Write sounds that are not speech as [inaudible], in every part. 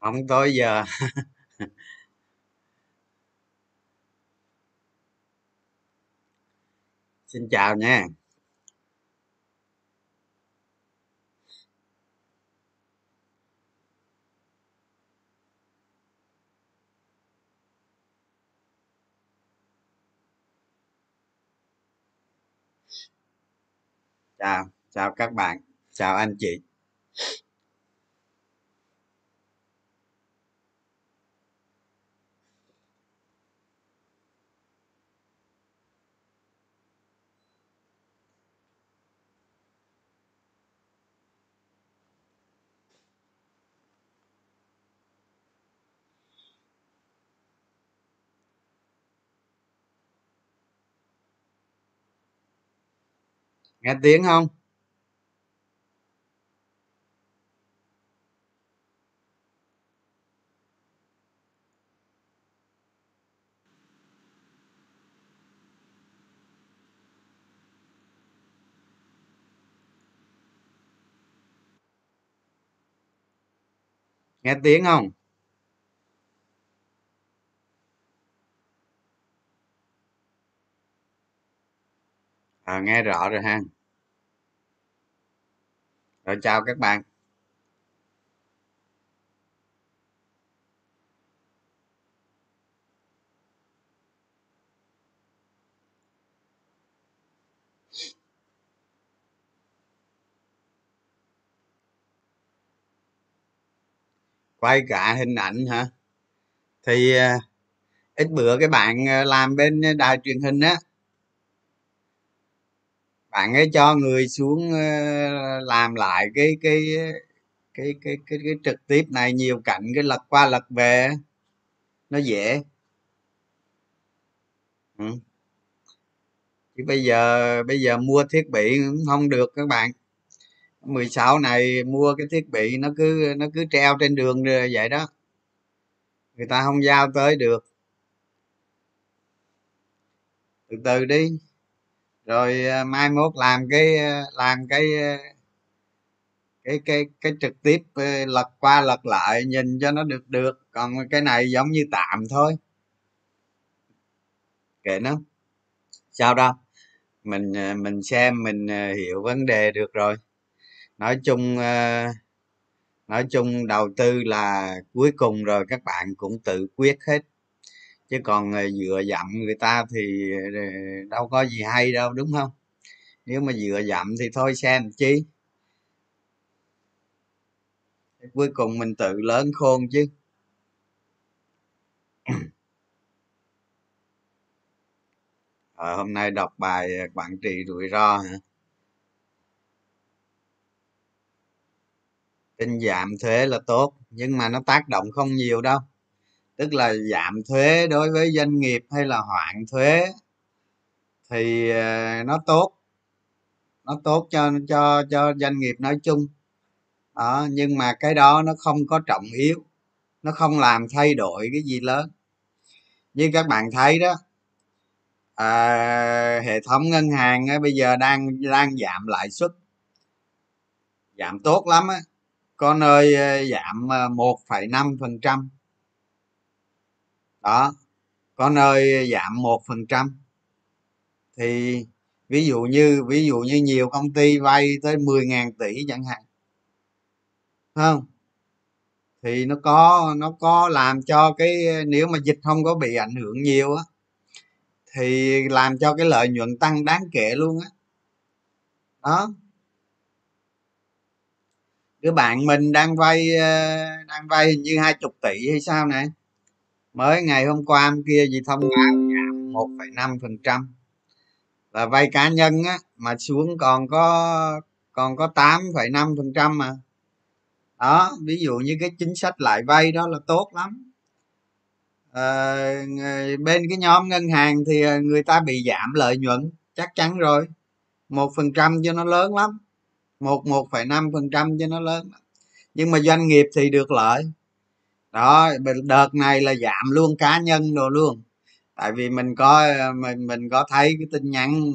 không tối giờ. [laughs] Xin chào nha chào chào các bạn. Chào anh chị. Nghe tiếng không? Nghe tiếng không? À, nghe rõ rồi ha. Rồi chào các bạn. Quay cả hình ảnh hả? Thì à, ít bữa cái bạn à, làm bên đài truyền hình á bạn ấy cho người xuống ờ, làm lại cái cái cái cái cái, cái trực tiếp này nhiều cảnh cái lật qua lật về nó dễ. Ừ. chứ bây giờ bây giờ mua thiết bị cũng không được các bạn. 16 này mua cái thiết bị nó cứ nó cứ treo trên đường rồi vậy đó. Người ta không giao tới được. Từ từ đi rồi ờ, mai mốt làm cái ờ, làm cái ờ, cái cái cái trực tiếp lật qua lật lại, nhìn cho nó được được. Còn cái này giống như tạm thôi. Kệ nó. Sao đâu? Mình mình xem, mình hiểu vấn đề được rồi. Nói chung nói chung đầu tư là cuối cùng rồi, các bạn cũng tự quyết hết chứ còn ờ, dựa dặm người ta thì ờ, đâu có gì hay đâu đúng không? Nếu mà dựa dặm thì thôi xem chi. Cuối cùng mình tự lớn khôn chứ. À, hôm nay đọc bài quản trị rủi ro hả? Tinh giảm thuế là tốt nhưng mà nó tác động không nhiều đâu tức là giảm thuế đối với doanh nghiệp hay là hoãn thuế thì ờ, nó tốt. Nó tốt cho cho cho doanh nghiệp nói chung. Đó nhưng mà cái đó nó không có trọng yếu. Nó không làm thay đổi cái gì lớn. Như các bạn thấy đó à, hệ thống ngân hàng ấy, bây giờ đang đang giảm lãi suất. Giảm tốt lắm á. Có nơi ờ, giảm ờ, một phẩy năm phần trăm đó, có nơi giảm một phần trăm. Thì ví dụ như, ví dụ như nhiều công ty vay tới 10.000 tỷ chẳng hạn. Không? Thì nó có nó có làm cho cái, nếu mà dịch không có bị ảnh hưởng nhiều á, thì làm cho cái lợi nhuận tăng đáng kể luôn á. Đó. đó đứa bạn mình đang vay ờ, đang vay như hai chục tỷ hay sao này mới ngày hôm qua hôm kia gì thông báo giảm một phẩy năm phần trăm. Là vay cá nhân á mà xuống còn có còn có tám phẩy năm phần trăm mà. Đó ví dụ như cái chính sách lại vay đó là tốt lắm. À, bên cái nhóm ngân hàng thì ờ, người ta bị giảm lợi nhuận chắc chắn rồi. một phần trăm cho nó lớn lắm. Một một phẩy năm phần trăm cho nó lớn nhưng mà doanh nghiệp thì được lợi đó đợt này là giảm luôn cá nhân đồ luôn. Tại vì mình có, mình mình có thấy cái tin nhắn,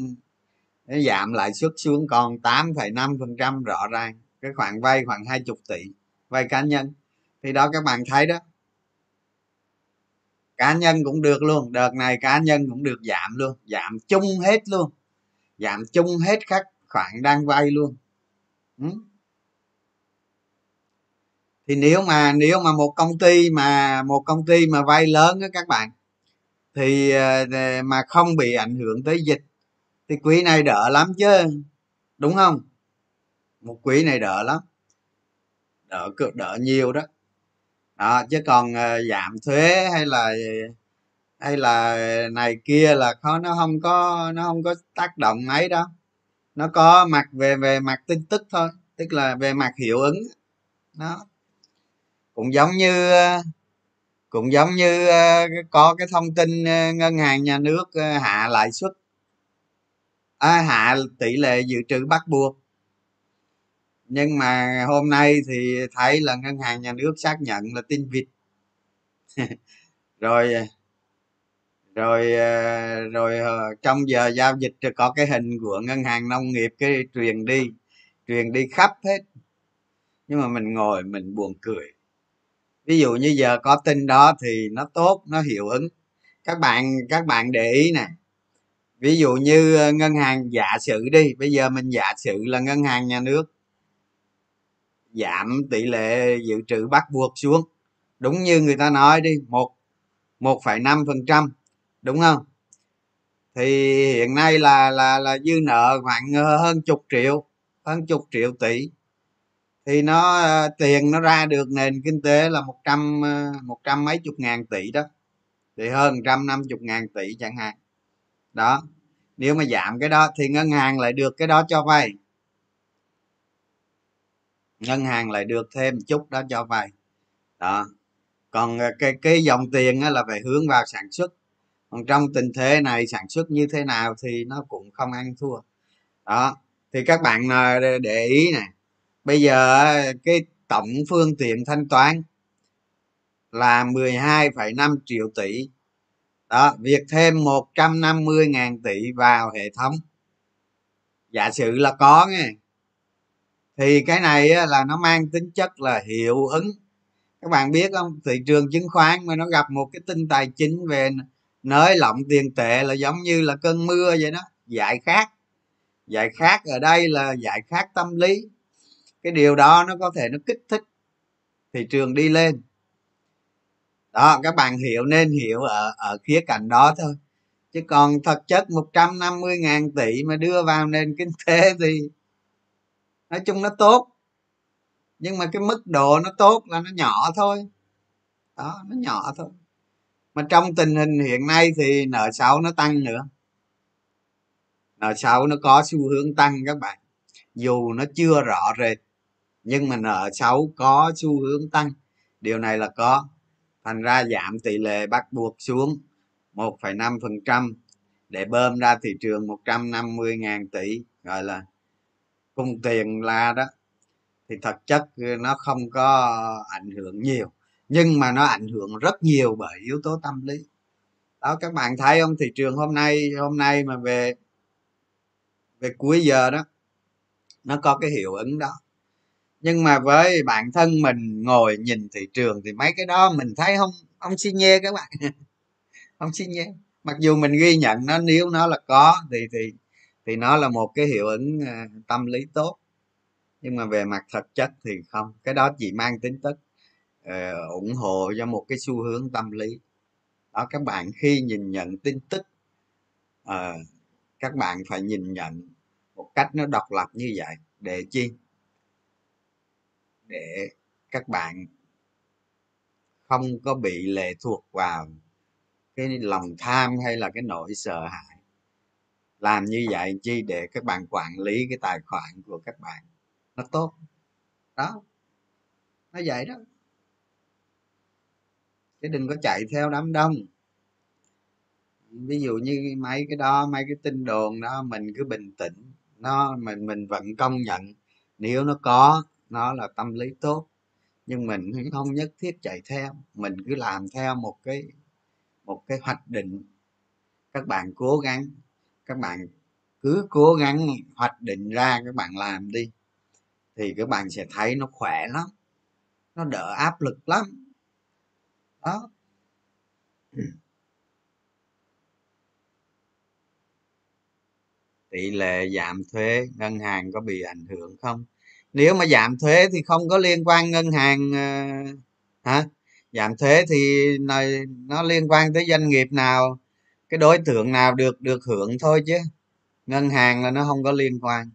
nó giảm lãi suất xuống còn tám phẩy năm phần trăm rõ ràng. Cái khoản vay khoảng hai chục tỷ vay cá nhân. Thì đó, các bạn thấy đó. Cá nhân cũng được luôn, đợt này cá nhân cũng được giảm luôn, giảm chung hết luôn. Giảm chung hết các khoản đang vay luôn. Ừ thì nếu mà nếu mà một công ty mà một công ty mà vay lớn á các bạn thì ờ, mà không bị ảnh hưởng tới dịch thì quý này đỡ lắm chứ đúng không? Một quý này đỡ lắm đỡ cực đỡ nhiều đó. Đó chứ còn uh, giảm thuế hay là hay là này kia là khó nó không có nó không có tác động mấy đâu nó có mặt về về mặt tin tức thôi tức là về mặt hiệu ứng nó cũng giống như ờ, cũng giống như ờ, có cái thông tin ờ, ngân hàng nhà nước hạ lãi suất à, hạ tỷ lệ dự trữ bắt buộc. Nhưng mà hôm nay thì thấy là ngân hàng nhà nước xác nhận là tin vịt. [laughs] Rồi rồi rồi trong giờ giao dịch có cái hình của ngân hàng nông nghiệp cái truyền đi truyền đi khắp hết. Nhưng mà mình ngồi mình buồn cười ví dụ như giờ có tin đó thì nó tốt, nó hiệu ứng. Các bạn các bạn để ý nè. Ví dụ như ờ, ngân hàng giả sử đi, bây giờ mình giả sử là ngân hàng nhà nước giảm tỷ lệ dự trữ bắt buộc xuống. Đúng như người ta nói đi, một một phẩy năm phần trăm, đúng không? Thì hiện nay là là là dư nợ khoảng ờ, hơn chục triệu, hơn chục triệu tỷ thì nó ờ, tiền nó ra được nền kinh tế là một trăm ờ, một trăm mấy chục ngàn tỷ đó. Thì hơn trăm năm chục ngàn tỷ chẳng hạn. Đó. Nếu mà giảm cái đó thì ngân hàng lại được cái đó cho vay. Ngân hàng lại được thêm chút đó cho vay. Đó. Còn ờ, cái cái dòng tiền là phải hướng vào sản xuất. Còn trong tình thế này, sản xuất như thế nào thì nó cũng không ăn thua. Đó. Thì các bạn để ý nè bây giờ cái tổng phương tiện thanh toán là 12,5 triệu tỷ. Đó việc thêm 150.000 tỷ vào hệ thống. Giả sử là có nghe thì cái này là nó mang tính chất là hiệu ứng. Các bạn biết không thị trường chứng khoán mà nó gặp một cái tin tài chính về nới lỏng tiền tệ là giống như là cơn mưa vậy đó giải khát. Giải khát ở đây là giải khát tâm lý cái điều đó nó có thể nó kích thích thị trường đi lên. Đó, các bạn hiểu nên hiểu ở ở khía cạnh đó thôi. Chứ còn thực chất 150 ngàn tỷ mà đưa vào nền kinh [laughs] tế thì nói chung nó tốt. Nhưng mà cái mức độ nó tốt là nó nhỏ thôi. Đó, nó nhỏ thôi. Mà trong tình hình hiện nay thì nợ xấu nó tăng nữa. Nợ xấu nó có xu hướng tăng các bạn. Dù nó chưa rõ rệt nhưng mà nợ xấu có xu hướng tăng. Điều này là có. Thành ra giảm tỷ lệ bắt buộc xuống 1,5 phần trăm để bơm ra thị trường 150.000 tỷ gọi là cung tiền là đó. Thì thật chất nó không có ảnh hưởng nhiều nhưng mà nó ảnh hưởng rất nhiều bởi yếu tố tâm lý. Đó các bạn thấy không? Thị trường hôm nay hôm nay mà về về cuối giờ đó nó có cái hiệu ứng đó nhưng mà với bản thân mình ngồi nhìn thị trường thì mấy cái đó mình thấy không không xin nhê các bạn. [laughs] Không xin nhê. Mặc dù mình ghi nhận nó nếu nó là có thì thì thì nó là một cái hiệu ứng ờ, tâm lý tốt. Nhưng mà về mặt thực chất thì không. Cái đó chỉ mang tính chất uh, ủng hộ cho một cái xu hướng tâm lý. Đó các bạn khi nhìn nhận tin tức uh, các bạn phải nhìn nhận một cách nó độc lập như vậy. Để chi? Để các bạn không có bị lệ thuộc vào cái lòng tham hay là cái nỗi sợ hãi. Làm như vậy chi để các bạn quản lý cái tài khoản của các bạn. Nó tốt. Đó. Nó vậy đó. Chứ đừng có chạy theo đám đông. Ví dụ như mấy cái đó, mấy cái tin đồn đó, mình cứ bình tĩnh. Nó, mình mình vẫn công nhận. Nếu nó có nó là tâm lý tốt. Nhưng mình không nhất thiết chạy theo. Mình cứ làm theo một cái một cái hoạch định. Các bạn cố gắng. Các bạn cứ cố gắng hoạch định ra các bạn làm đi. Thì các bạn sẽ thấy nó khỏe lắm. Nó đỡ áp lực lắm. Đó. Tỷ lệ giảm thuế, ngân hàng có bị ảnh hưởng không? Nếu mà giảm thuế thì không có liên quan ngân hàng ờ, hả? Giảm thuế thì này nó liên quan tới doanh nghiệp nào cái đối tượng nào được được hưởng thôi chứ. Ngân hàng là nó không có liên quan.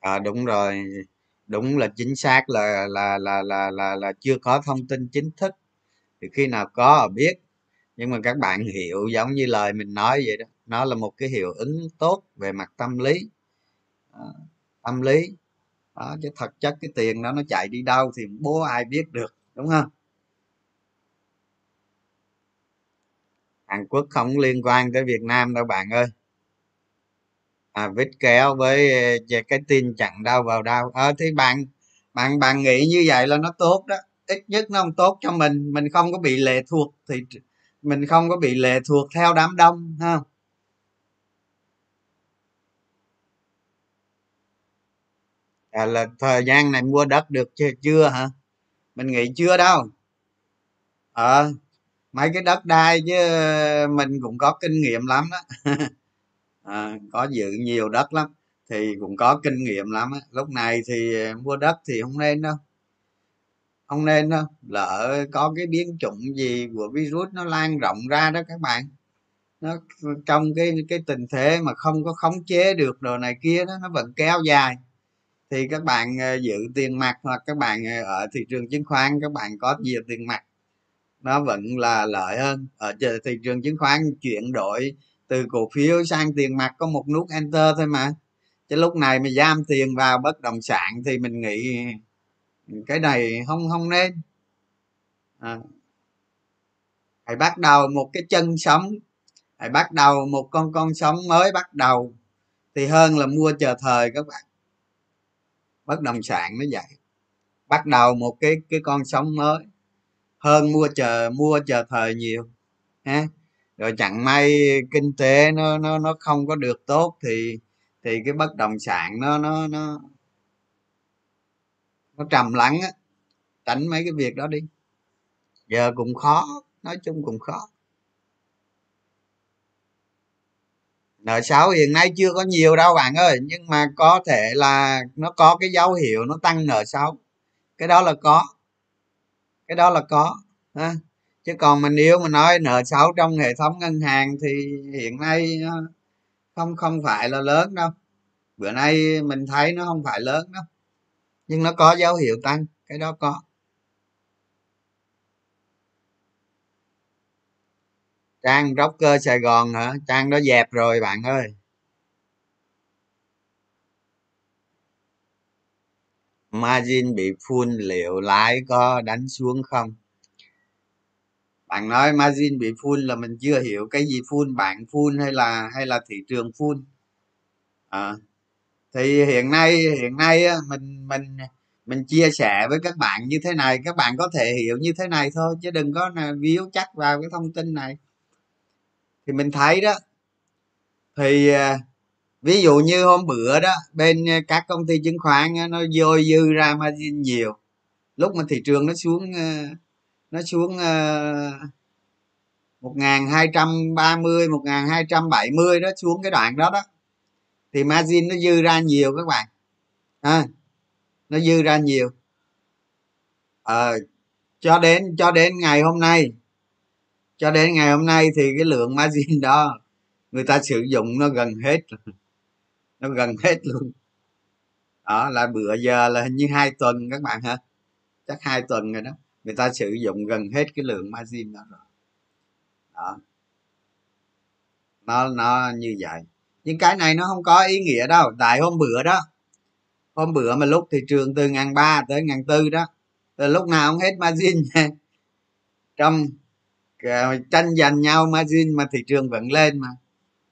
À đúng rồi. Đúng là chính xác là là là là là, là chưa có thông tin chính thức. Thì khi nào có biết. Nhưng mà các bạn hiểu giống như lời mình nói vậy đó nó là một cái hiệu ứng tốt về mặt tâm lý. À, tâm lý. Đó, chứ thật chất cái tiền đó nó chạy đi đâu thì bố ai biết được đúng không? Hàn quốc không liên quan tới việt nam đâu bạn ơi. À, vít kéo với ờ, cái tin chặn đau vào đau. ờ thì bạn bạn bạn nghĩ như vậy là nó tốt đó. Ít nhất nó không tốt cho mình. Mình không có bị lệ thuộc thì mình không có bị lệ thuộc theo đám đông ha? À, là thời gian này mua đất được chưa, chưa hả? Mình nghĩ chưa đâu? Ờ à, mấy cái đất đai chứ ờ, mình cũng có kinh nghiệm lắm đó à, [laughs] ờ, có dự nhiều đất lắm thì cũng có kinh nghiệm lắm á. Lúc này thì mua đất thì không nên đâu. Không nên đâu lỡ có cái biến chủng gì của virus nó lan rộng ra đó các bạn. Nó trong cái cái tình thế mà không có khống chế được đồ này kia đó nó vẫn kéo dài thì các bạn ờ, giữ tiền mặt hoặc các bạn ờ, ở thị trường chứng khoán, các bạn có nhiều tiền mặt, nó vẫn là lợi hơn. Ở thị trường chứng khoán chuyển đổi từ cổ phiếu sang tiền mặt, có một nút enter thôi mà. Chứ lúc này mà giam tiền vào bất động sản thì mình nghĩ cái này không không nên. À. hãy bắt đầu một cái chân sống, hãy bắt đầu một con con sống mới bắt đầu. Thì hơn là mua chờ thời các bạn bất động sản nó vậy. Bắt đầu một cái cái con sống mới. Hơn mua chờ mua chờ thời nhiều, ha. Rồi chẳng may kinh tế nó nó nó không có được tốt thì thì cái bất động sản nó nó nó nó trầm lắng á. Tránh mấy cái việc đó đi. Giờ cũng khó, nói chung cũng khó. Nợ xấu hiện nay chưa có nhiều đâu bạn ơi, nhưng mà có thể là nó có cái dấu hiệu nó tăng nợ xấu. Cái đó là có. Cái đó là có, ha. Chứ còn mình nếu mà nói nợ xấu trong hệ thống ngân hàng thì hiện nay không không phải là lớn đâu. Bữa nay mình thấy nó không phải lớn đâu, nhưng nó có dấu hiệu tăng, cái đó có. Trang rocker sài gòn hả? Trang đó dẹp rồi bạn ơi. Margin bị full liệu lãi có đánh xuống không? Bạn nói margin bị full là mình chưa hiểu cái gì full bạn full hay là hay là thị trường full? À, thì hiện nay hiện nay mình mình mình chia sẻ với các bạn như thế này các bạn có thể hiểu như thế này thôi chứ đừng có víu chắc vào cái thông tin này thì mình thấy đó thì à, ví dụ như hôm bữa đó bên à, các công ty chứng khoán nó dôi dư ra margin nhiều. Lúc mà thị trường nó xuống à, nó xuống một nghìn hai trăm ba mươi một nghìn hai trăm bảy mươi đó xuống cái đoạn đó đó thì margin nó dư ra nhiều các bạn. À, nó dư ra nhiều. À, cho đến cho đến ngày hôm nay cho đến ngày hôm nay thì cái lượng margin đó người ta sử dụng nó gần hết nó gần hết luôn. Đó, là bữa giờ là hình như hai tuần các bạn hả? Chắc hai tuần rồi đó. Người ta sử dụng gần hết cái lượng margin đó rồi. Đó. Nó nó như vậy. Nhưng cái này nó không có ý nghĩa đâu. Tại hôm bữa đó, hôm bữa mà lúc thị trường từ ngàn ba tới ngàn tư đó. Từ lúc nào cũng hết margin trong Ờ, tranh giành nhau, margin mà thị trường vẫn lên mà.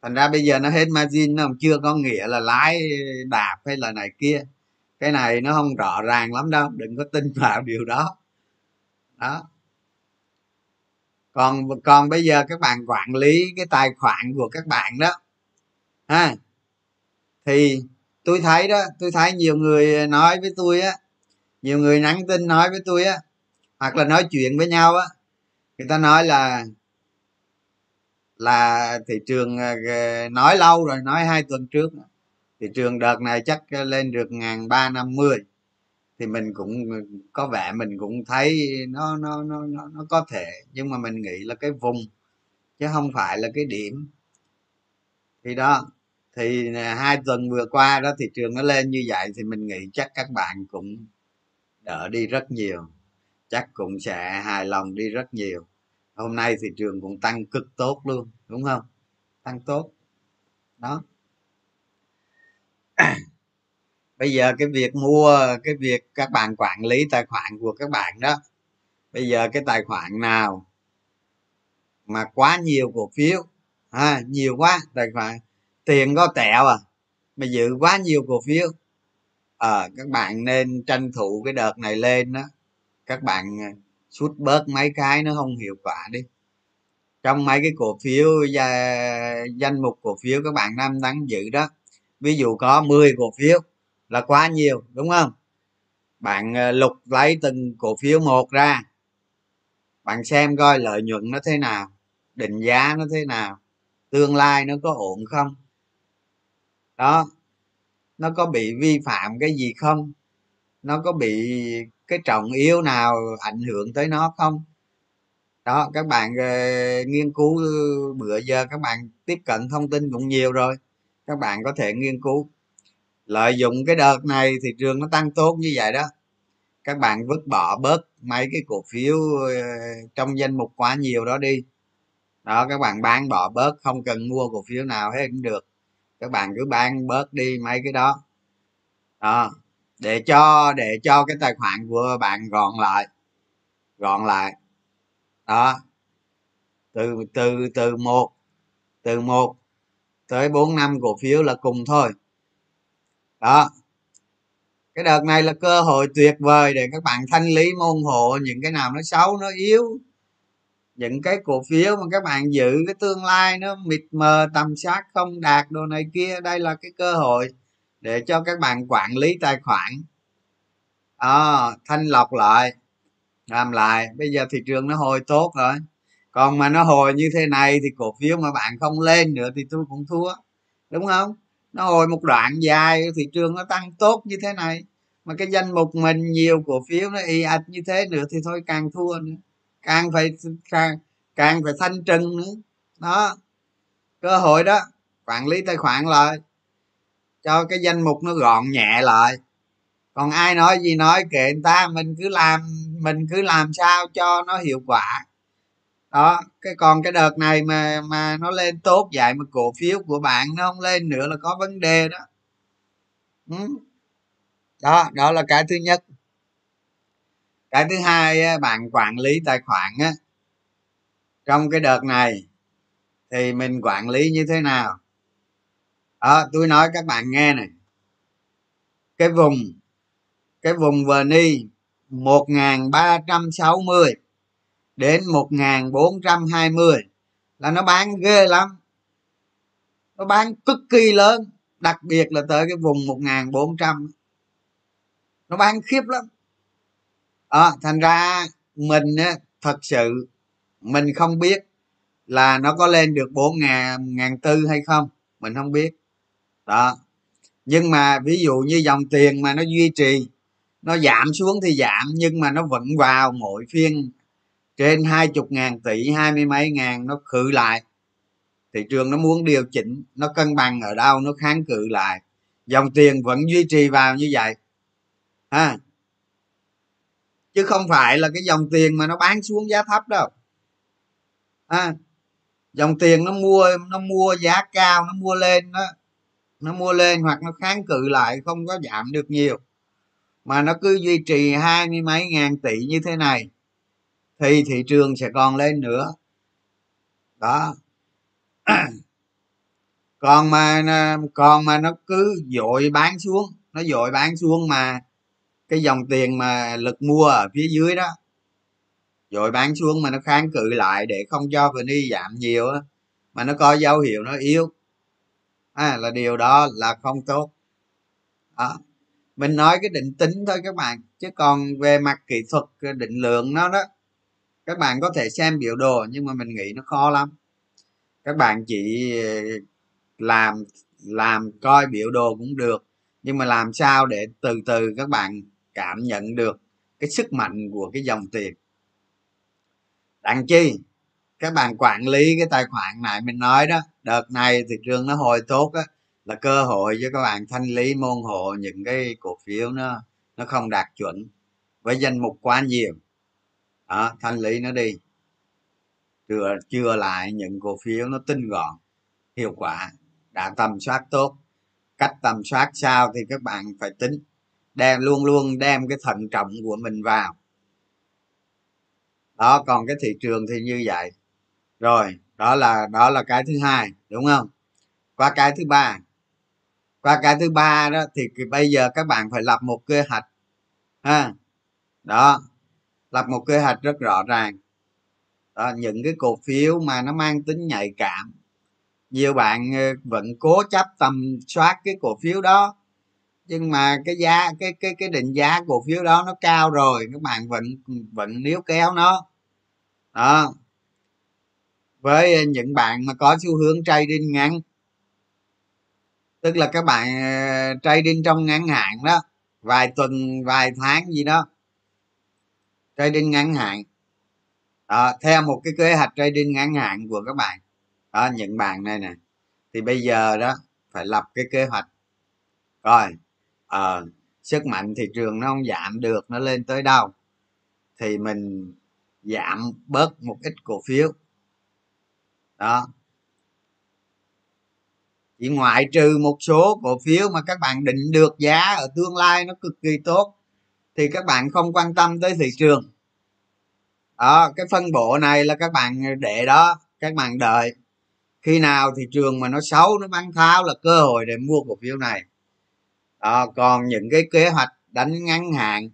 Thành ra bây giờ nó hết margin, nó chưa có nghĩa là lái đạp hay là này kia. Cái này nó không rõ ràng lắm đâu, đừng có tin vào điều đó. Đó. Còn còn bây giờ các bạn quản lý cái tài khoản của các bạn đó, ha. Thì tôi thấy đó, tôi thấy nhiều người nói với tôi á, nhiều người nhắn tin nói với tôi á, hoặc là nói chuyện với nhau á người ta nói là là thị trường ờ, nói lâu rồi, nói hai tuần trước thị trường đợt này chắc lên được ngàn ba năm mươi. Thì mình cũng, có vẻ mình cũng thấy nó nó nó nó nó có thể. Nhưng mà mình nghĩ là cái vùng, chứ không phải là cái điểm. Thì đó, thì ờ, hai tuần vừa qua đó thị trường nó lên như vậy thì mình nghĩ chắc các bạn cũng đỡ đi rất nhiều chắc cũng sẽ hài lòng đi rất nhiều. Hôm nay thị trường cũng tăng cực tốt luôn đúng không? Tăng tốt. Đó. [clears throat] Bây giờ cái việc mua cái việc các bạn quản lý tài khoản của các bạn đó bây giờ cái tài khoản nào mà quá nhiều cổ phiếu à, nhiều quá tài khoản tiền có tẹo à mà giữ quá nhiều cổ phiếu ờ à, các bạn nên tranh thủ cái đợt này lên đó các bạn à, sút bớt mấy cái nó không hiệu quả đi. Trong mấy cái cổ phiếu danh mục cổ phiếu các bạn đang nắm giữ đó, ví dụ có 10 cổ phiếu là quá nhiều, đúng không? Bạn à, lục lấy từng cổ phiếu một ra. Bạn xem coi lợi nhuận nó thế nào, định giá nó thế nào, tương lai nó có ổn không? Đó, nó có bị vi phạm cái gì không? Nó có bị cái trọng yếu nào ảnh hưởng tới nó không? Đó các bạn uh, nghiên cứu bữa giờ các bạn tiếp cận thông tin cũng nhiều rồi. Các bạn có thể nghiên cứu. Lợi dụng cái đợt này thị trường nó tăng tốt như vậy đó. Các bạn vứt bỏ bớt mấy cái cổ phiếu ờ, trong danh mục quá nhiều đó đi. Đó các bạn bán bỏ bớt không cần mua cổ phiếu nào hết cũng được. Các bạn cứ bán bớt đi mấy cái đó. Đó để cho để cho cái tài khoản của bạn gọn lại gọn lại. Đó. Từ từ từ một từ một tới bốn năm cổ phiếu là cùng thôi. Đó. Cái đợt này là cơ hội tuyệt vời để các bạn thanh lý, môn hộ những cái nào nó xấu, nó yếu. Những cái cổ phiếu mà các bạn giữ cái tương lai nó mịt mờ, tầm sát không đạt đồ này kia, đây là cái cơ hội để cho các bạn quản lý tài khoản. À, thanh lọc lại làm lại. Bây giờ thị trường nó hồi tốt rồi. Còn mà nó hồi như thế này thì cổ phiếu mà bạn không lên nữa thì tôi cũng thua. Đúng không? Nó hồi một đoạn dài thị trường nó tăng tốt như thế này. Mà cái danh mục mình nhiều cổ phiếu nó y ạch như thế nữa thì thôi càng thua nữa. Càng phải càng, càng phải thanh trừng nữa. Đó. Cơ hội đó quản lý tài khoản lại cho cái danh mục nó gọn nhẹ lại. Còn ai nói gì nói kệ người ta, mình cứ làm, mình cứ làm sao cho nó hiệu quả. Đó, cái còn cái đợt này mà mà nó lên tốt vậy mà cổ phiếu của bạn nó không lên nữa là có vấn đề đó. Ừ. đó đó là cái thứ nhất. Cái thứ hai bạn quản lý tài khoản á. Trong cái đợt này thì mình quản lý như thế nào? À, tôi nói các bạn nghe này. Cái vùng cái vùng vni 1360 đến 1420 là nó bán ghê lắm. Nó bán cực kỳ lớn đặc biệt là tới cái vùng 1400 nó bán khiếp lắm. À, thành ra mình á, thật sự mình không biết là nó có lên được bốn ngàn ngàn tư hay không mình không biết đó. Nhưng mà ví dụ như dòng tiền mà nó duy trì nó giảm xuống thì giảm nhưng mà nó vẫn vào mỗi phiên trên hai chục ngàn tỷ hai mươi mấy ngàn nó khử lại. Thị trường nó muốn điều chỉnh nó cân bằng ở đâu nó kháng cự lại. Dòng tiền vẫn duy trì vào như vậy. Ha. Chứ không phải là cái dòng tiền mà nó bán xuống giá thấp đâu. À, dòng tiền nó mua nó mua giá cao nó mua lên nó nó mua lên hoặc nó kháng cự lại không có giảm được nhiều. Mà nó cứ duy trì hai mươi mấy ngàn tỷ như thế này, thì thị trường sẽ còn lên nữa. Đó. [clears throat] Còn mà còn mà nó cứ dội bán xuống, nó dội bán xuống mà cái dòng tiền mà lực mua ở phía dưới đó, dội bán xuống mà nó kháng cự lại để không cho vn giảm nhiều á, mà nó có dấu hiệu nó yếu à, là điều đó là không tốt. Đó. Mình nói cái định tính thôi các bạn chứ còn về mặt kỹ thuật định lượng nó đó các bạn có thể xem biểu đồ nhưng mà mình nghĩ nó khó lắm. Các bạn chỉ ờ, làm làm coi biểu đồ cũng được nhưng mà làm sao để từ từ các bạn cảm nhận được cái sức mạnh của cái dòng tiền. Đặng chi các bạn quản lý cái tài khoản này mình nói đó đợt này thị trường nó hồi tốt á là cơ hội cho các bạn thanh lý môn hộ những cái cổ phiếu nó nó không đạt chuẩn với danh mục quá nhiều. Đó, thanh lý nó đi. Chừa chừa lại những cổ phiếu nó tinh gọn hiệu quả đã tầm soát tốt. Cách tầm soát sao thì các bạn phải tính. Đem luôn luôn đem cái thận trọng của mình vào. Đó còn cái thị trường thì như vậy. Rồi đó là đó là cái thứ hai đúng không? Qua cái thứ ba. Qua cái thứ ba đó thì bây giờ các bạn phải lập một kế hoạch ha? Đó lập một kế hoạch rất rõ ràng. Đó, những cái cổ phiếu mà nó mang tính nhạy cảm nhiều bạn ờ, vẫn cố chấp tầm soát cái cổ phiếu đó nhưng mà cái giá cái cái cái định giá cổ phiếu đó nó cao rồi các bạn vẫn vẫn níu kéo nó. Đó với những bạn mà có xu hướng trading ngắn. Tức là các bạn ờ, trading trong ngắn hạn đó vài tuần vài tháng gì đó. Trading ngắn hạn. Đó, theo một cái kế hoạch trading ngắn hạn của các bạn. Đó những bạn này nè. Thì bây giờ đó phải lập cái kế hoạch. Coi à, ờ, sức mạnh thị trường nó không giảm được nó lên tới đâu thì mình giảm bớt một ít cổ phiếu đó. Chỉ ngoại trừ một số cổ phiếu mà các bạn định được giá ở tương lai nó cực kỳ tốt thì các bạn không quan tâm tới thị trường. Đó cái phân bổ này là các bạn để đó các bạn đợi. Khi nào thị trường mà nó xấu nó bán tháo là cơ hội để mua cổ phiếu này. Đó, còn những cái kế hoạch đánh ngắn hạn.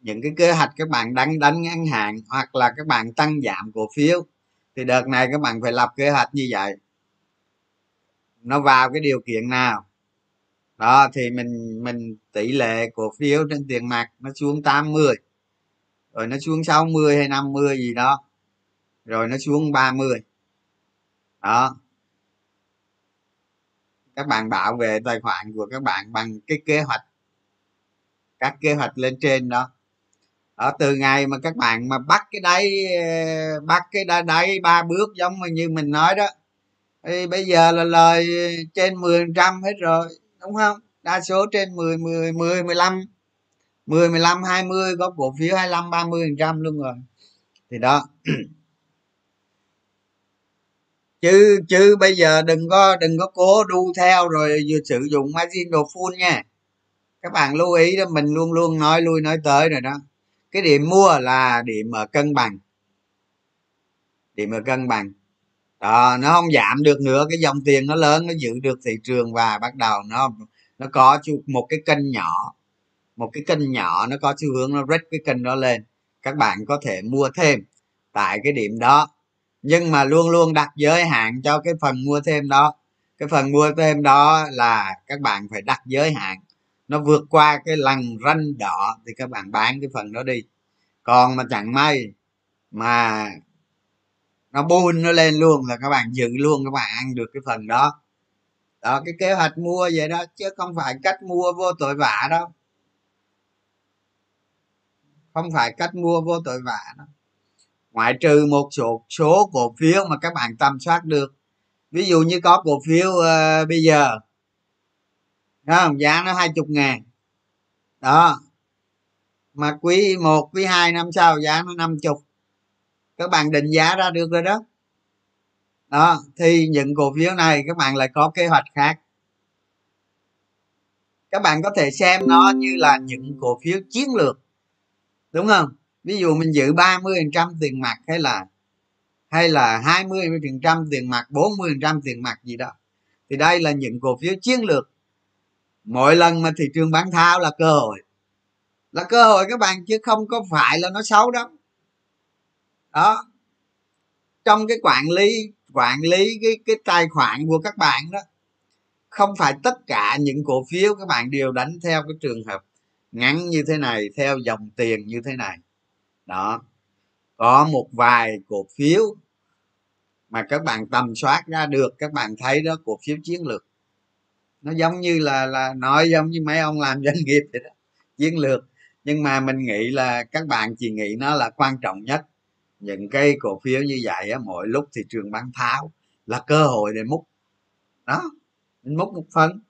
Những cái kế hoạch các bạn đánh đánh ngắn hạn hoặc là các bạn tăng giảm cổ phiếu thì đợt này các bạn phải lập kế hoạch như vậy. Nó vào cái điều kiện nào? Đó, thì mình mình, tỷ lệ cổ phiếu trên tiền mặt nó xuống 80 rồi nó xuống 60 hay 50 gì đó, rồi nó xuống 30 đó. Các bạn bảo vệ tài khoản của các bạn bằng cái kế hoạch, các kế hoạch lên trên đó ở từ ngày mà các bạn mà bắt cái đáy ờ, bắt cái đáy, đáy ba bước giống như mình nói đó thì bây giờ là lời trên 10 trăm hết rồi đúng không? Đa số trên 10 10 10 15 10 15 20 có cổ phiếu 25 30 trăm luôn rồi. Thì đó. [clears throat] Chứ chứ bây giờ đừng có đừng có cố đu theo rồi vừa sử dụng margin đồ full nha. Các bạn lưu ý đó mình luôn luôn nói lui nói tới rồi đó cái điểm mua là điểm ở cân bằng. Điểm ở cân bằng. Đó, nó không giảm được nữa, cái dòng tiền nó lớn, nó giữ được thị trường và bắt đầu nó nó có một cái kênh nhỏ. Một cái kênh nhỏ nó có xu hướng nó rách cái kênh đó lên. Các bạn có thể mua thêm tại cái điểm đó. Nhưng mà luôn luôn đặt giới hạn cho cái phần mua thêm đó. Cái phần mua thêm đó là các bạn phải đặt giới hạn nó vượt qua cái lằn ranh đỏ thì các bạn bán cái phần đó đi. Còn mà chẳng may mà nó buôn nó lên luôn là các bạn giữ luôn các bạn ăn được cái phần đó. Đó cái kế hoạch mua vậy đó chứ không phải cách mua vô tội vạ đâu. Không phải cách mua vô tội vạ đâu ngoại trừ một số số cổ phiếu mà các bạn tầm soát được. Ví dụ như có cổ phiếu uh, bây giờ đó, giá nó hai chục ngàn. Đó. Mà quý một quý hai năm sau giá nó năm chục. Các bạn định giá ra được rồi đó. Đó thì những cổ phiếu này các bạn lại có kế hoạch khác. Các bạn có thể xem nó như là những cổ phiếu chiến lược. Đúng không? Ví dụ mình giữ 30 phần trăm tiền mặt hay là hay là 20 phần trăm tiền mặt 40 phần trăm tiền mặt gì đó. Thì đây là những cổ phiếu chiến lược mỗi lần mà thị trường bán tháo là cơ hội. Là cơ hội các bạn, chứ không có phải là nó xấu đâu. Đó. Trong cái quản lý quản lý cái cái tài khoản của các bạn đó, không phải tất cả những cổ phiếu các bạn đều đánh theo cái trường hợp ngắn như thế này, theo dòng tiền như thế này. Đó. Có một vài cổ phiếu mà các bạn tầm soát ra được, các bạn thấy đó, cổ phiếu chiến lược nó giống như là là nói giống như mấy ông làm [laughs] doanh nghiệp vậy đó, chiến lược. Nhưng mà mình nghĩ là các bạn chỉ nghĩ nó là quan trọng nhất. Những cái cổ phiếu như vậy á, mỗi lúc thị trường bán tháo là cơ hội để múc. Đó mình múc một phần.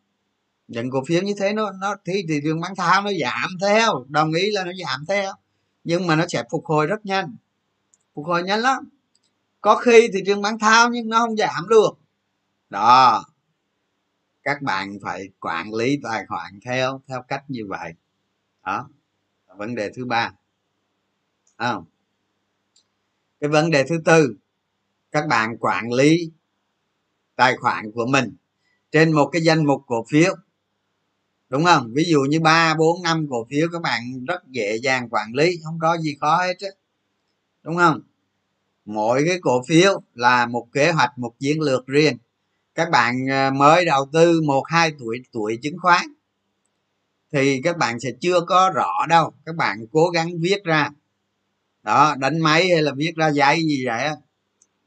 Những cổ phiếu như thế nó nó, thì thị trường bán tháo nó giảm theo, đồng ý là nó giảm theo. Nhưng mà nó sẽ phục hồi rất nhanh. Phục hồi nhanh lắm. Có khi thị trường bán tháo nhưng nó không giảm được. Đó các bạn phải quản lý tài khoản theo theo cách như vậy. Đó vấn đề thứ ba. Không? Cái vấn đề thứ tư, các bạn quản lý tài khoản của mình trên một cái danh mục cổ phiếu. Đúng không? Ví dụ như ba, bốn, năm cổ phiếu, các bạn rất dễ dàng quản lý, không có gì khó hết á đúng không? Mỗi cái cổ phiếu là một kế hoạch, một chiến lược riêng các bạn à, mới đầu tư một hai tuổi tuổi chứng khoán thì các bạn sẽ chưa có rõ đâu. Các bạn cố gắng viết ra. Đó đánh máy hay là viết ra giấy gì vậy á.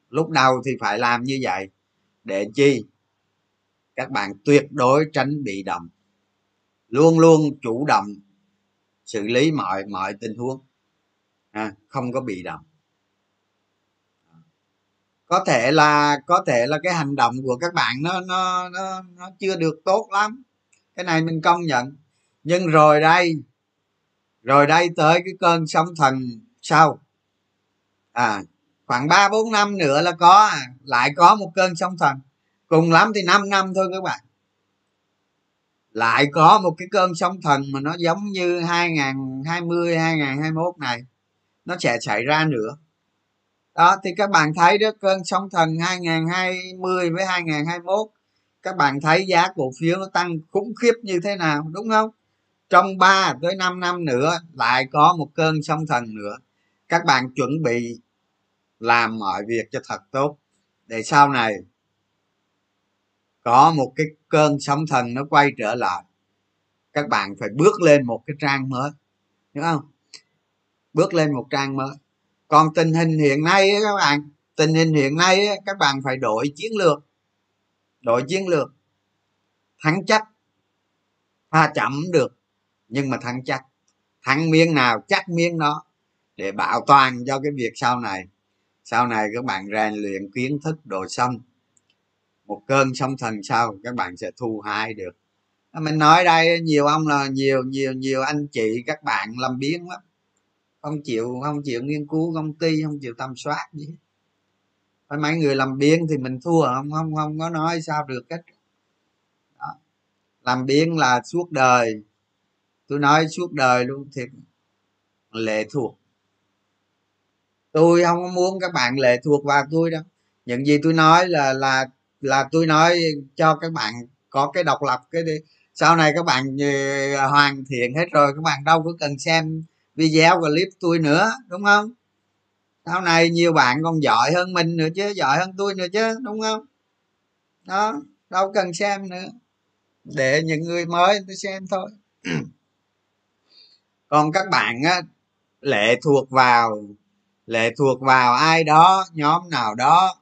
Lúc đầu thì phải làm như vậy. Để chi? Các bạn tuyệt đối tránh bị động. Luôn luôn chủ động xử lý mọi mọi tình huống. À, không có bị động có thể là có thể là cái hành động của các bạn nó nó nó, nó chưa được tốt lắm. Cái này mình công nhận. Nhưng rồi đây rồi đây tới cái cơn sóng thần sau. À khoảng ba bốn năm nữa là có à, lại có một cơn sóng thần. Cùng lắm thì 5 năm thôi các bạn. Lại có một cái cơn sóng thần mà nó giống như 2020 2021 này. Nó sẽ xảy ra nữa đó, thì các bạn thấy đó, cơn sóng thần 2020 với 2021 các bạn thấy giá cổ phiếu nó tăng khủng khiếp như thế nào, đúng không? Trong 3 tới 5 năm nữa lại có một cơn sóng thần nữa. Các bạn chuẩn bị làm mọi việc cho thật tốt. Để sau này có một cái cơn sóng thần nó quay trở lại, các bạn phải bước lên một cái trang mới, đúng không? Bước lên một trang mới còn tình hình hiện nay các bạn, tình hình hiện nay các bạn phải đổi chiến lược, đổi chiến lược. Thắng chắc, pha chậm được, nhưng mà thắng chắc. Thắng miếng nào chắc miếng đó, để bảo toàn cho cái việc sau này. Sau này các bạn rèn luyện kiến thức đồ xong, một cơn sóng thần sau các bạn sẽ thu hai được. Mình nói đây, nhiều ông là nhiều nhiều nhiều anh chị, các bạn làm biến lắm không chịu không chịu nghiên cứu công ty không chịu tầm soát gì phải mấy người làm biên thì mình thua, không không không có nói sao được cách Đó. làm biên là suốt đời. Tôi nói suốt đời luôn thiệt, lệ thuộc. Tôi không muốn các bạn lệ thuộc vào tôi đâu. Những gì tôi nói là là là tôi nói cho các bạn có cái độc lập cái đi. Sau này các bạn ờ, hoàn thiện hết rồi, các bạn đâu có cần xem video clip tôi nữa, đúng không? Sau này nhiều bạn còn giỏi hơn mình nữa chứ, giỏi hơn tôi nữa chứ, đúng không? Đó, đâu cần xem nữa. Để những người mới tôi xem thôi. [clears throat] Còn các bạn á, lệ thuộc vào, lệ thuộc vào ai đó, nhóm nào đó,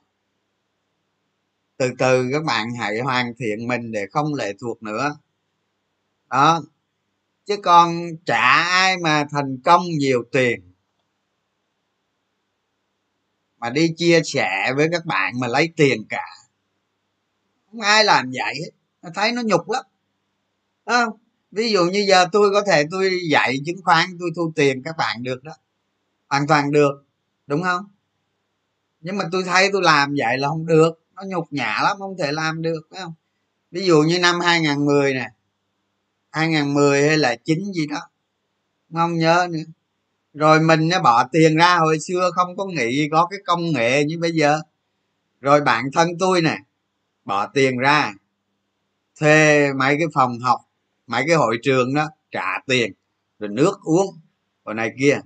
từ từ các bạn hãy hoàn thiện mình để không lệ thuộc nữa. Đó chứ còn trả ai mà thành công nhiều tiền? Mà đi chia sẻ với các bạn mà lấy tiền cả. Không ai làm vậy hết. Thấy nó nhục lắm. Không? Ví dụ như giờ tôi có thể tôi dạy chứng khoán, tôi thu tiền các bạn được đó. Hoàn toàn được, đúng không? Nhưng mà tôi thấy tôi làm vậy là không được. Nó nhục nhã lắm, không thể làm được phải không? Ví dụ như năm 2010 nè 2010 hay là chín gì đó. Không nhớ nữa. Rồi mình nó bỏ tiền ra hồi xưa không có nghĩ có cái công nghệ như bây giờ. Rồi bạn thân tôi nè, bỏ tiền ra, thuê mấy cái phòng học, mấy cái hội trường đó, trả tiền, rồi nước uống, rồi này kia.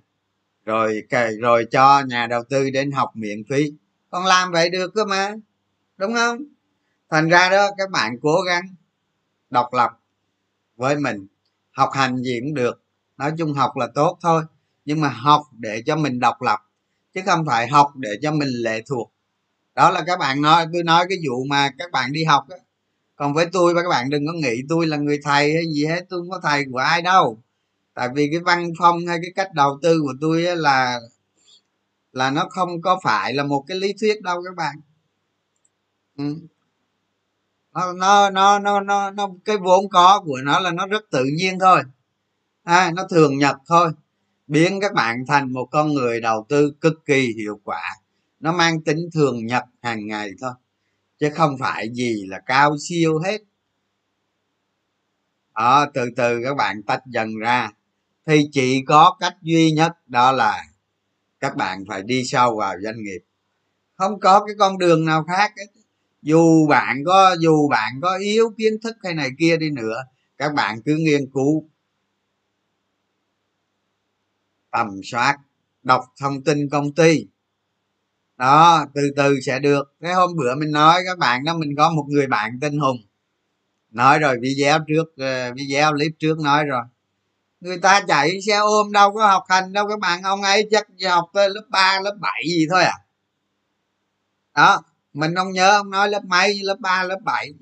Rồi rồi cho nhà đầu tư đến học miễn phí. Con làm vậy được cơ mà, đúng không? Thành ra đó, các bạn cố gắng độc lập với mình. Học hành gì cũng được. Nói chung học là tốt thôi. Nhưng mà học để cho mình độc lập, chứ không phải học để cho mình lệ thuộc. Đó là các bạn nói tôi nói cái vụ mà các bạn đi học đó. còn với tôi các bạn đừng có nghĩ tôi là người thầy hay gì hết, tôi không có thầy của ai đâu. Tại vì cái văn phong hay cái cách đầu tư của tôi là là nó không có phải là một cái lý thuyết đâu các bạn. Ừ nó, nó nó nó nó nó cái vốn có của nó là nó rất tự nhiên thôi. À, nó thường nhật thôi. Biến các bạn thành một con người đầu tư cực kỳ hiệu quả. Nó mang tính thường nhật hàng ngày thôi chứ không phải gì là cao siêu hết. Đó từ từ các bạn tách dần ra. Thì chỉ có cách duy nhất đó là các bạn phải đi sâu vào doanh nghiệp. Không có cái con đường nào khác ấy dù bạn có dù bạn có yếu kiến thức hay này kia đi nữa các bạn cứ nghiên cứu tầm soát đọc thông tin công ty. Đó từ từ sẽ được. Cái hôm bữa mình nói các bạn đó mình có một người bạn tên hùng. Nói rồi video trước ờ, video clip trước nói rồi. Người ta chạy xe ôm đâu có học hành đâu các bạn ông ấy chắc học tới lớp 3, lớp 7 gì thôi à. Đó mình không nhớ ông nói lớp mấy lớp 3, lớp 7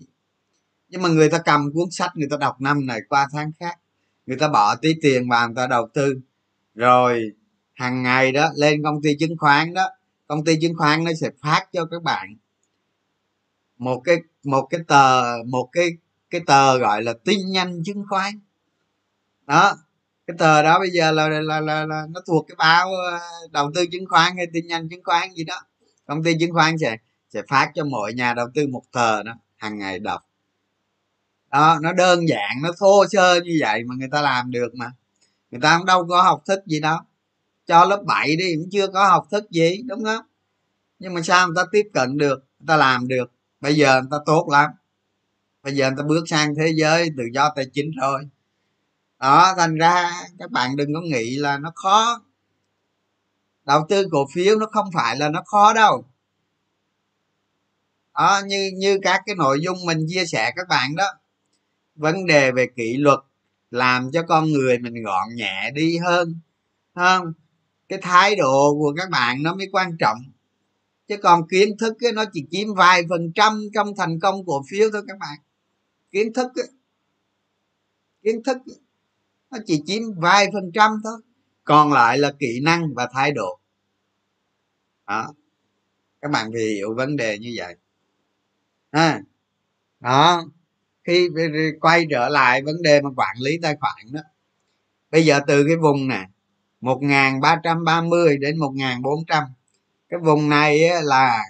nhưng mà người ta cầm cuốn sách người ta đọc năm này qua tháng khác. Người ta bỏ tí tiền vào người ta đầu tư. Rồi hàng ngày đó lên công ty chứng khoán đó công ty chứng khoán nó sẽ phát cho các bạn một cái một cái tờ một cái cái tờ gọi là tin nhanh chứng khoán. Đó cái tờ đó bây giờ là là, là, là, là nó thuộc cái báo ờ, đầu tư chứng khoán hay tin nhanh chứng khoán gì đó. Công ty chứng khoán sẽ sẽ phát cho mọi nhà đầu tư một tờ đó hàng ngày đọc. Đó, nó đơn giản, nó thô sơ như vậy mà người ta làm được mà. Người ta không đâu có học thức gì đâu. Cho lớp 7 đi, cũng chưa có học thức gì, đúng không? Nhưng mà sao người ta tiếp cận được, người ta làm được? Bây giờ người ta tốt lắm. Bây giờ người ta bước sang thế giới, tự do tài chính rồi. Đó, thành ra các bạn đừng có nghĩ là nó khó. Đầu tư cổ phiếu nó không phải là nó khó đâu à, như như các cái nội dung mình chia sẻ các bạn đó vấn đề về kỷ luật làm cho con người mình gọn nhẹ đi hơn không? Cái thái độ của các bạn nó mới quan trọng. Chứ còn kiến thức ấy, nó chỉ chiếm vài phần trăm trong thành công cổ phiếu thôi các bạn. Kiến thức ấy, kiến thức ấy, nó chỉ chiếm vài phần trăm thôi. Còn lại là kỹ năng và thái độ. Đó. Các bạn thì hiểu vấn đề như vậy à, đó. Khi quay trở lại vấn đề mà quản lý tài khoản đó. Bây giờ từ cái vùng này 1330 đến 1400 cái vùng này là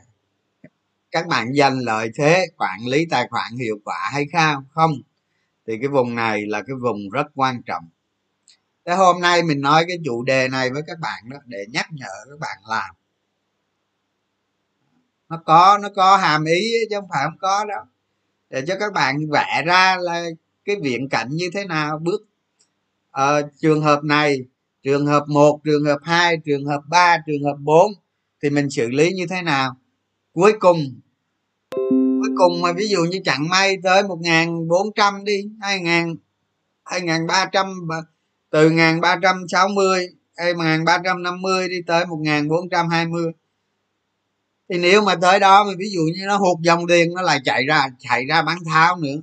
các bạn dành lợi thế quản lý tài khoản hiệu quả hay không không? Thì cái vùng này là cái vùng rất quan trọng. Thế hôm nay mình nói cái chủ đề này với các bạn đó để nhắc nhở các bạn làm nó có nó có hàm ý chứ không phải không có đó. Để cho các bạn vẽ ra là cái viễn cảnh như thế nào. Bước ờ, trường hợp này trường hợp 1 trường hợp 2 trường hợp 3 trường hợp 4 thì mình xử lý như thế nào? Cuối cùng cuối cùng mà ví dụ như chẳng may tới 1400 đi 2000 2300 từ 1360 hay 1350 đi tới 1420 thì nếu mà tới đó mà ví dụ như nó hụt dòng tiền nó lại chạy ra chạy ra bán tháo nữa.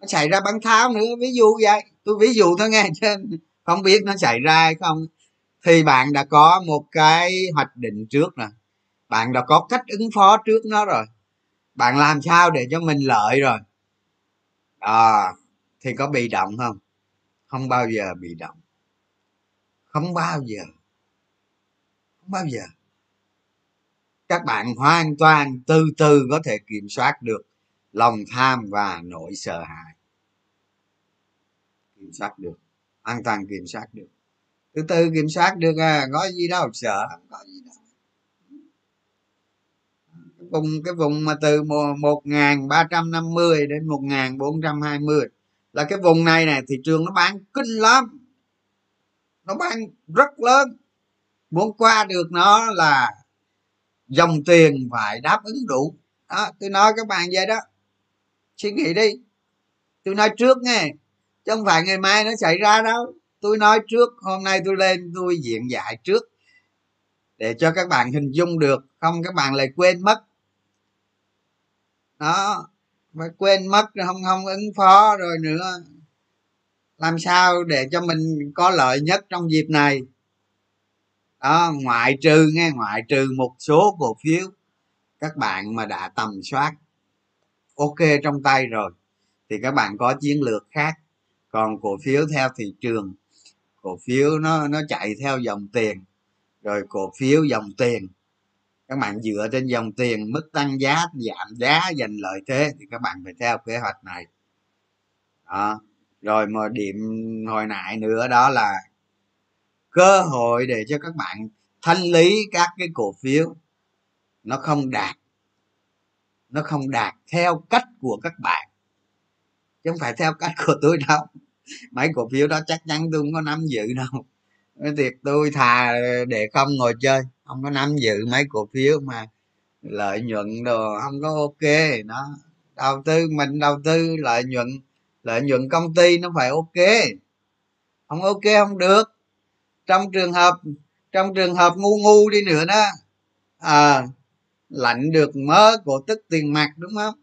Nó chạy ra bán tháo nữa ví dụ vậy. Tôi ví dụ thôi nghe chứ không biết nó chạy ra hay không. Thì bạn đã có một cái hoạch định trước nè. Bạn đã có cách ứng phó trước nó rồi. Bạn làm sao để cho mình lợi rồi? À, thì có bị động không? Không bao giờ bị động. Không bao giờ. Không bao giờ các bạn hoàn toàn từ từ có thể kiểm soát được lòng tham và nỗi sợ hãi. Kiểm soát được, hoàn toàn kiểm soát được. Từ từ kiểm soát được à có gì đâu, sợ, không có gì đâu. Cái vùng cái vùng mà từ một nghìn ba trăm năm mươi đến một nghìn bốn trăm hai mươi là cái vùng này này thị trường nó bán kinh lắm. Nó bán rất lớn. Muốn qua được nó là dòng tiền phải đáp ứng đủ. Đó, tôi nói các bạn vậy đó. Suy nghĩ đi. Tôi nói trước nghe. Chứ không phải ngày mai nó xảy ra đâu. Tôi nói trước, hôm nay tôi lên, tôi diện giải trước. Để cho các bạn hình dung được, không các bạn lại quên mất. Đó, phải quên mất, không không ứng phó rồi nữa. Làm sao để cho mình có lợi nhất trong dịp này? Đó, ngoại trừ nghe, ngoại trừ một số cổ phiếu các bạn mà đã tầm soát, ok trong tay rồi, thì các bạn có chiến lược khác. Còn cổ phiếu theo thị trường, cổ phiếu nó nó chạy theo dòng tiền, rồi cổ phiếu dòng tiền. Các bạn dựa trên dòng tiền, mức tăng giá, giảm giá, giành lợi thế, thì các bạn phải theo kế hoạch này. Đó, rồi mà điểm hồi nãy nữa, đó là cơ hội để cho các bạn thanh lý các cái cổ phiếu. Nó không đạt. Nó không đạt theo cách của các bạn. Chứ không phải theo cách của tôi đâu. Mấy cổ phiếu đó chắc chắn tôi không có nắm giữ đâu. Thiệt, tôi thà để không ngồi chơi. Không có nắm giữ mấy cổ phiếu mà lợi nhuận đồ không có ok. Nó đầu tư mình đầu tư lợi nhuận. Lợi nhuận công ty nó phải ok. Không ok không được trong trường hợp, trong trường hợp ngu ngu đi nữa đó à lạnh được mớ cổ tức tiền mặt, đúng không?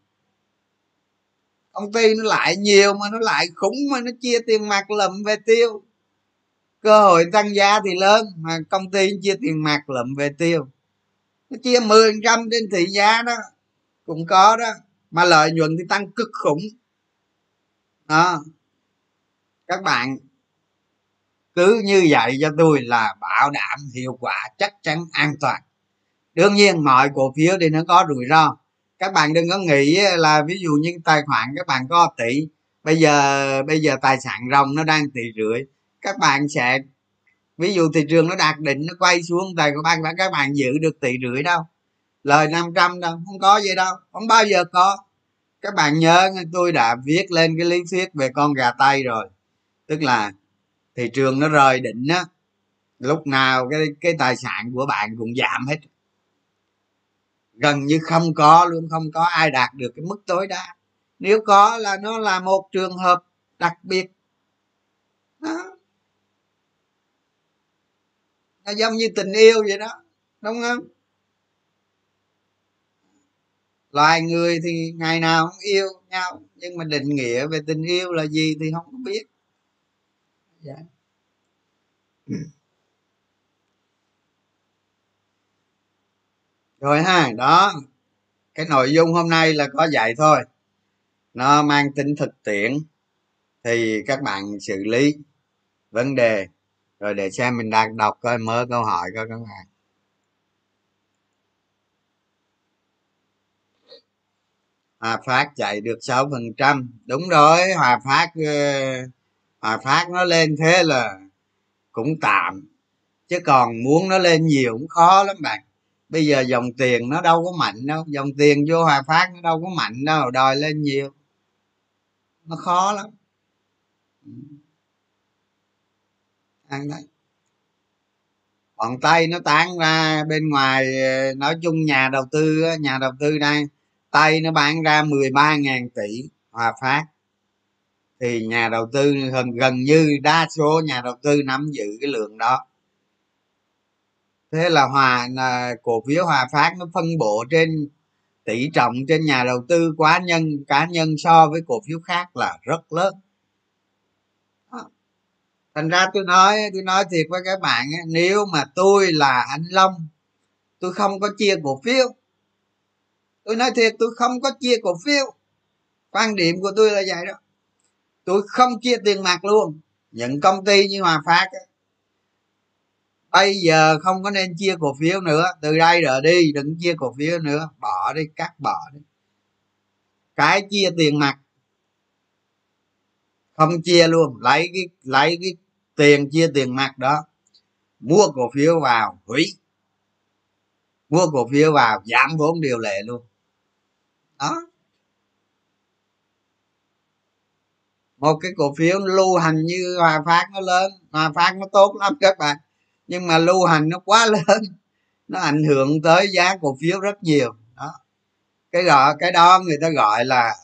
Công ty nó lại nhiều mà nó lại khủng mà nó chia tiền mặt lậm về tiêu. Cơ hội tăng giá thì lớn mà công ty chia tiền mặt lậm về tiêu. Nó chia 10 trăm trên thị giá đó, cũng có đó, mà lợi nhuận thì tăng cực khủng. Đó. Các bạn cứ như vậy cho tôi là bảo đảm hiệu quả chắc chắn an toàn. Đương nhiên, mọi cổ phiếu thì nó có rủi ro. Các bạn đừng có nghĩ là ví dụ như tài khoản các bạn có tỷ, bây giờ bây giờ tài sản ròng nó đang tỷ rưỡi, các bạn sẽ, ví dụ thị trường nó đạt đỉnh, nó quay xuống, tài của bạn các bạn giữ được tỷ rưỡi đâu. Lời 500 đâu, không có gì đâu, không bao giờ có. Các bạn nhớ, tôi đã viết lên cái lý thuyết về con gà tây rồi. Tức là thị trường nó rời đỉnh á, lúc nào cái cái tài sản của bạn cũng giảm hết. Gần như không có luôn, không có ai đạt được cái mức tối đa. Nếu có là nó là một trường hợp đặc biệt. Đó. nó giống như tình yêu vậy đó, đúng không? Loài người thì ngày nào cũng yêu nhau, nhưng mà định nghĩa về tình yêu là gì thì không có biết. Yeah. Ừ. rồi ha, đó. Cái nội dung hôm nay là có dạy thôi. Nó mang tính thực tiễn, thì các bạn xử lý vấn đề, rồi để xem mình đang đọc coi mớ câu hỏi coi các bạn. Hòa phát chạy được 6 phần trăm. Đúng rồi, hòa phát ờ, hòa phát nó lên thế là cũng tạm. Chứ còn muốn nó lên nhiều cũng khó lắm bạn. Bây giờ dòng tiền nó đâu có mạnh đâu, dòng tiền vô hòa phát nó đâu có mạnh đâu, đòi lên nhiều. Nó khó lắm. Ăn đấy. Còn tay nó tán ra bên ngoài, nói chung nhà đầu tư nhà đầu tư đây, tay nó bán ra 13.000 tỷ hòa phát thì nhà đầu tư gần gần như đa số nhà đầu tư nắm giữ cái lượng đó. Thế là hòa, là cổ phiếu hòa phát nó phân bổ trên, tỷ trọng trên nhà đầu tư cá nhân cá nhân so với cổ phiếu khác là rất lớn. Thành ra tôi nói tôi nói thiệt với các bạn nếu mà tôi là anh long, tôi không có chia cổ phiếu. Tôi nói thiệt, tôi không có chia cổ phiếu. Quan điểm của tôi là vậy đó tôi không chia tiền mặt luôn. Những công ty như hòa phát ấy, bây giờ không có nên chia cổ phiếu nữa. Từ đây rồi đi đừng chia cổ phiếu nữa. Bỏ đi cắt bỏ đi. Cái chia tiền mặt không chia luôn. Lấy cái lấy cái tiền chia tiền mặt đó mua cổ phiếu vào hủy. Mua cổ phiếu vào giảm vốn điều lệ luôn. Đó. Một cái cổ phiếu lưu hành như hòa phát nó lớn. Hòa phát nó tốt lắm các bạn. Nhưng mà lưu hành nó quá lớn. Nó ảnh hưởng tới giá cổ phiếu rất nhiều. Đó. Cái gọi cái đó người ta gọi là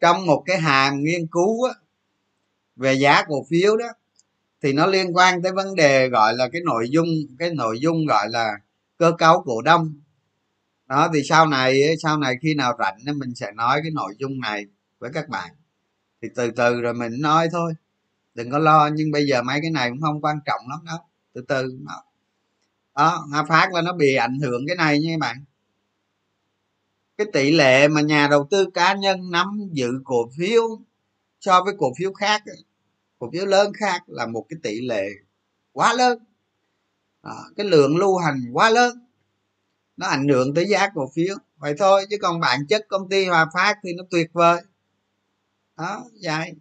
trong một cái hàm nghiên cứu á, về giá cổ phiếu đó thì nó liên quan tới vấn đề gọi là cái nội dung cái nội dung gọi là cơ cấu cổ đông. Đó thì sau này sau này khi nào rảnh mình sẽ nói cái nội dung này với các bạn thì từ từ rồi mình nói thôi. Đừng có lo nhưng bây giờ mấy cái này cũng không quan trọng lắm đâu. Từ từ đó, đó hà phát là nó bị ảnh hưởng cái này nha các bạn. Cái tỷ lệ mà nhà đầu tư cá nhân nắm giữ cổ phiếu so với cổ phiếu khác cổ phiếu lớn khác là một cái tỷ lệ quá lớn. Đó, cái lượng lưu hành quá lớn. Nó ảnh hưởng tới giá cổ phiếu. Vậy thôi chứ còn bản chất công ty hòa phát thì nó tuyệt vời đó, vậy.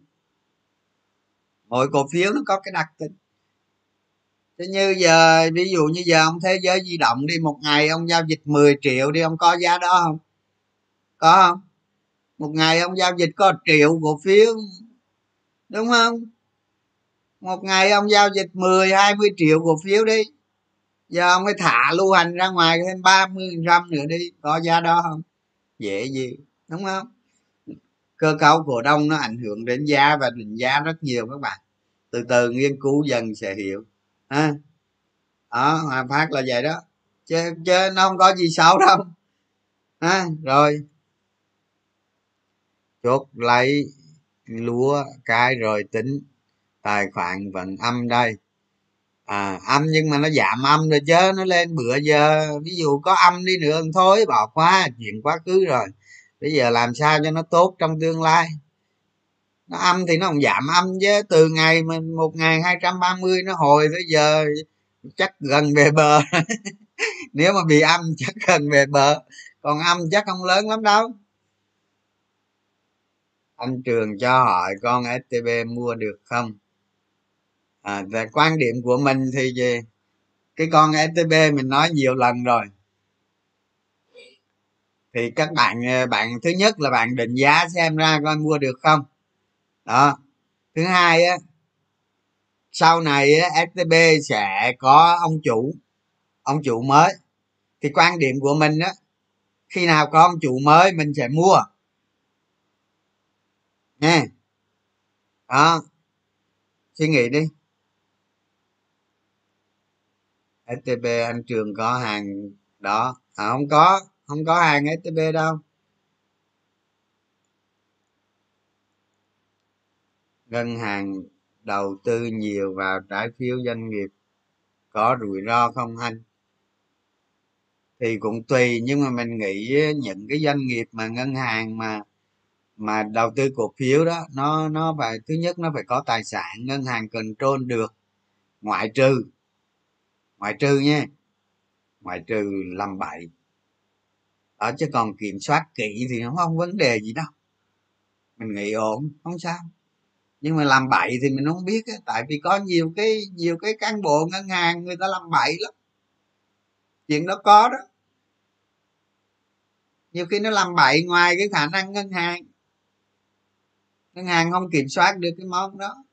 Mỗi cổ phiếu nó có cái đặc tính. Thế như giờ, ví dụ như giờ ông thế giới di động đi, một ngày ông giao dịch 10 triệu đi, ông có giá đó không? Có không? Một ngày ông giao dịch có triệu cổ phiếu, đúng không? Một ngày ông giao dịch 10 20 triệu cổ phiếu đi, giờ ông phải thả lưu hành ra ngoài thêm 30 trăm nữa đi, có giá đó không? Dễ gì, đúng không? Cơ cấu cổ đông nó ảnh hưởng đến giá và định giá rất nhiều các bạn. Từ từ nghiên cứu dần sẽ hiểu. Ha? Đó hòa phát là vậy đó. Chứ chứ nó không có gì xấu đâu. Ha? Rồi. Chốt lấy lúa cái rồi tính. Tài khoản vẫn âm đây. À âm nhưng mà nó giảm âm rồi chứ. Nó lên bữa giờ, ví dụ có âm đi nữa thôi bỏ qua chuyện quá khứ rồi bây giờ làm sao cho nó tốt trong tương lai? Nó âm thì nó không giảm âm chứ. Từ ngày mà một ngày hai trăm ba mươi nó hồi tới giờ chắc gần về bờ. [laughs] Nếu mà bị âm chắc gần về bờ. Còn âm chắc không lớn lắm đâu. Anh trường cho hỏi con stb mua được không? À, về quan điểm của mình thì gì? Cái con stb mình nói nhiều lần rồi thì các bạn ờ, bạn thứ nhất là bạn định giá xem ra coi mua được không. Đó. Thứ hai á sau này á, stb sẽ có ông chủ ông chủ mới. Thì quan điểm của mình á khi nào có ông chủ mới mình sẽ mua. Nha. Đó. Suy nghĩ đi. Stb anh trường có hàng đó. À, không có không có hàng stb đâu. Ngân hàng đầu tư nhiều vào trái phiếu doanh nghiệp có rủi ro không anh? Thì cũng tùy, nhưng mà mình nghĩ những cái doanh nghiệp mà ngân hàng mà mà đầu tư cổ phiếu đó, nó nó phải, thứ nhất nó phải có tài sản, ngân hàng control được, ngoại trừ ngoại trừ nha, ngoại trừ làm bậy ở chứ còn kiểm soát kỹ thì nó không vấn đề gì đâu. Mình nghĩ ổn, không sao. Nhưng mà làm bậy thì mình không biết tại vì có nhiều cái nhiều cái cán bộ ngân hàng người ta làm bậy lắm. Chuyện đó có đó. Nhiều khi nó làm bậy ngoài cái khả năng ngân hàng. Ngân hàng không kiểm soát được cái món đó.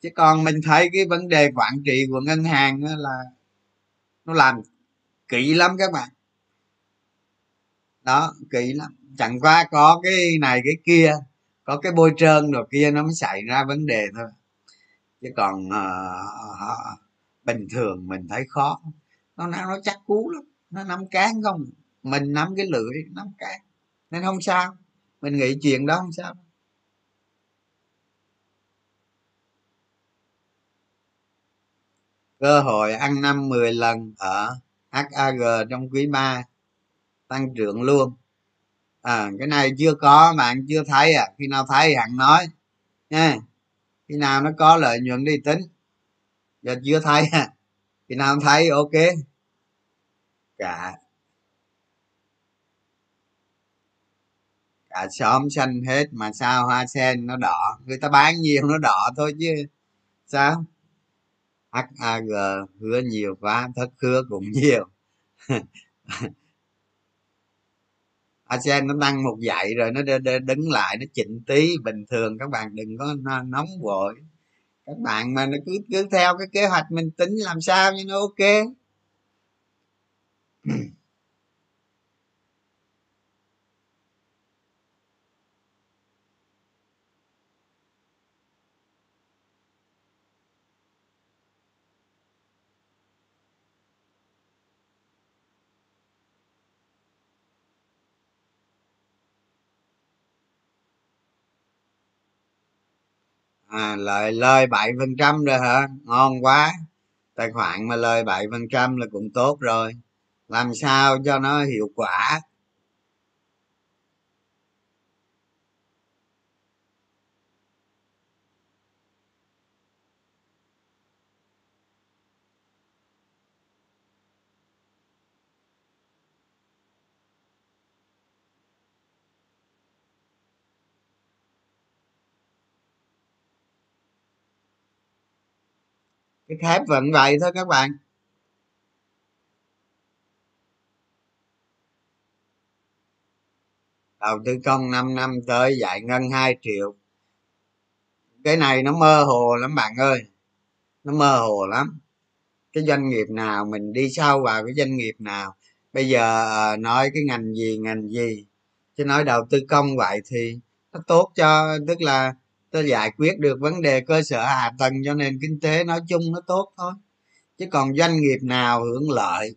Chứ còn mình thấy cái vấn đề quản trị của ngân hàng là nó làm kỹ lắm các bạn đó kỹ lắm. Chẳng qua có cái này cái kia có cái bôi trơn rồi kia nó mới xảy ra vấn đề thôi. Chứ còn uh, bình thường mình thấy khó. Nó nó chắc cú lắm. Nó nắm cán không? Mình nắm cái lưỡi nắm cán. Nên không sao. Mình nghĩ chuyện đó không sao. Cơ hội ăn năm 10 lần ở HAG trong quý 3 tăng trưởng luôn. À cái này chưa có bạn chưa thấy à. Khi nào thấy hẳn nói, nha. Khi nào nó có lợi nhuận đi tính. Giờ chưa thấy à. Khi nào thấy ok. Cả. Cả xóm xanh hết mà sao hoa sen nó đỏ? Người ta bán nhiều nó đỏ thôi chứ. Sao? HAG hứa nhiều quá, thất hứa cũng nhiều. [laughs] ASEAN nó tăng một dạy rồi nó đứng lại, nó chỉnh tí bình thường. Các bạn đừng có nóng vội. Các bạn mà nó cứ cứ theo cái kế hoạch mình tính làm sao cho nó ok. À lợi lời bảy phần trăm rồi hả? Ngon quá. Tài khoản mà lời bảy phần trăm là cũng tốt rồi. Làm sao cho nó hiệu quả? Cái thép vẫn vậy thôi các bạn. Đầu tư công 5 năm tới giải ngân 2 triệu. Cái này nó mơ hồ lắm bạn ơi. Nó mơ hồ lắm. Cái doanh nghiệp nào mình đi sâu vào cái doanh nghiệp nào. Bây giờ ờ, nói cái ngành gì ngành gì. Chứ nói đầu tư công vậy thì nó tốt cho, tức là ta giải quyết được vấn đề cơ sở hạ tầng, cho nền kinh tế nói chung nó tốt thôi. Chứ còn doanh nghiệp nào hưởng lợi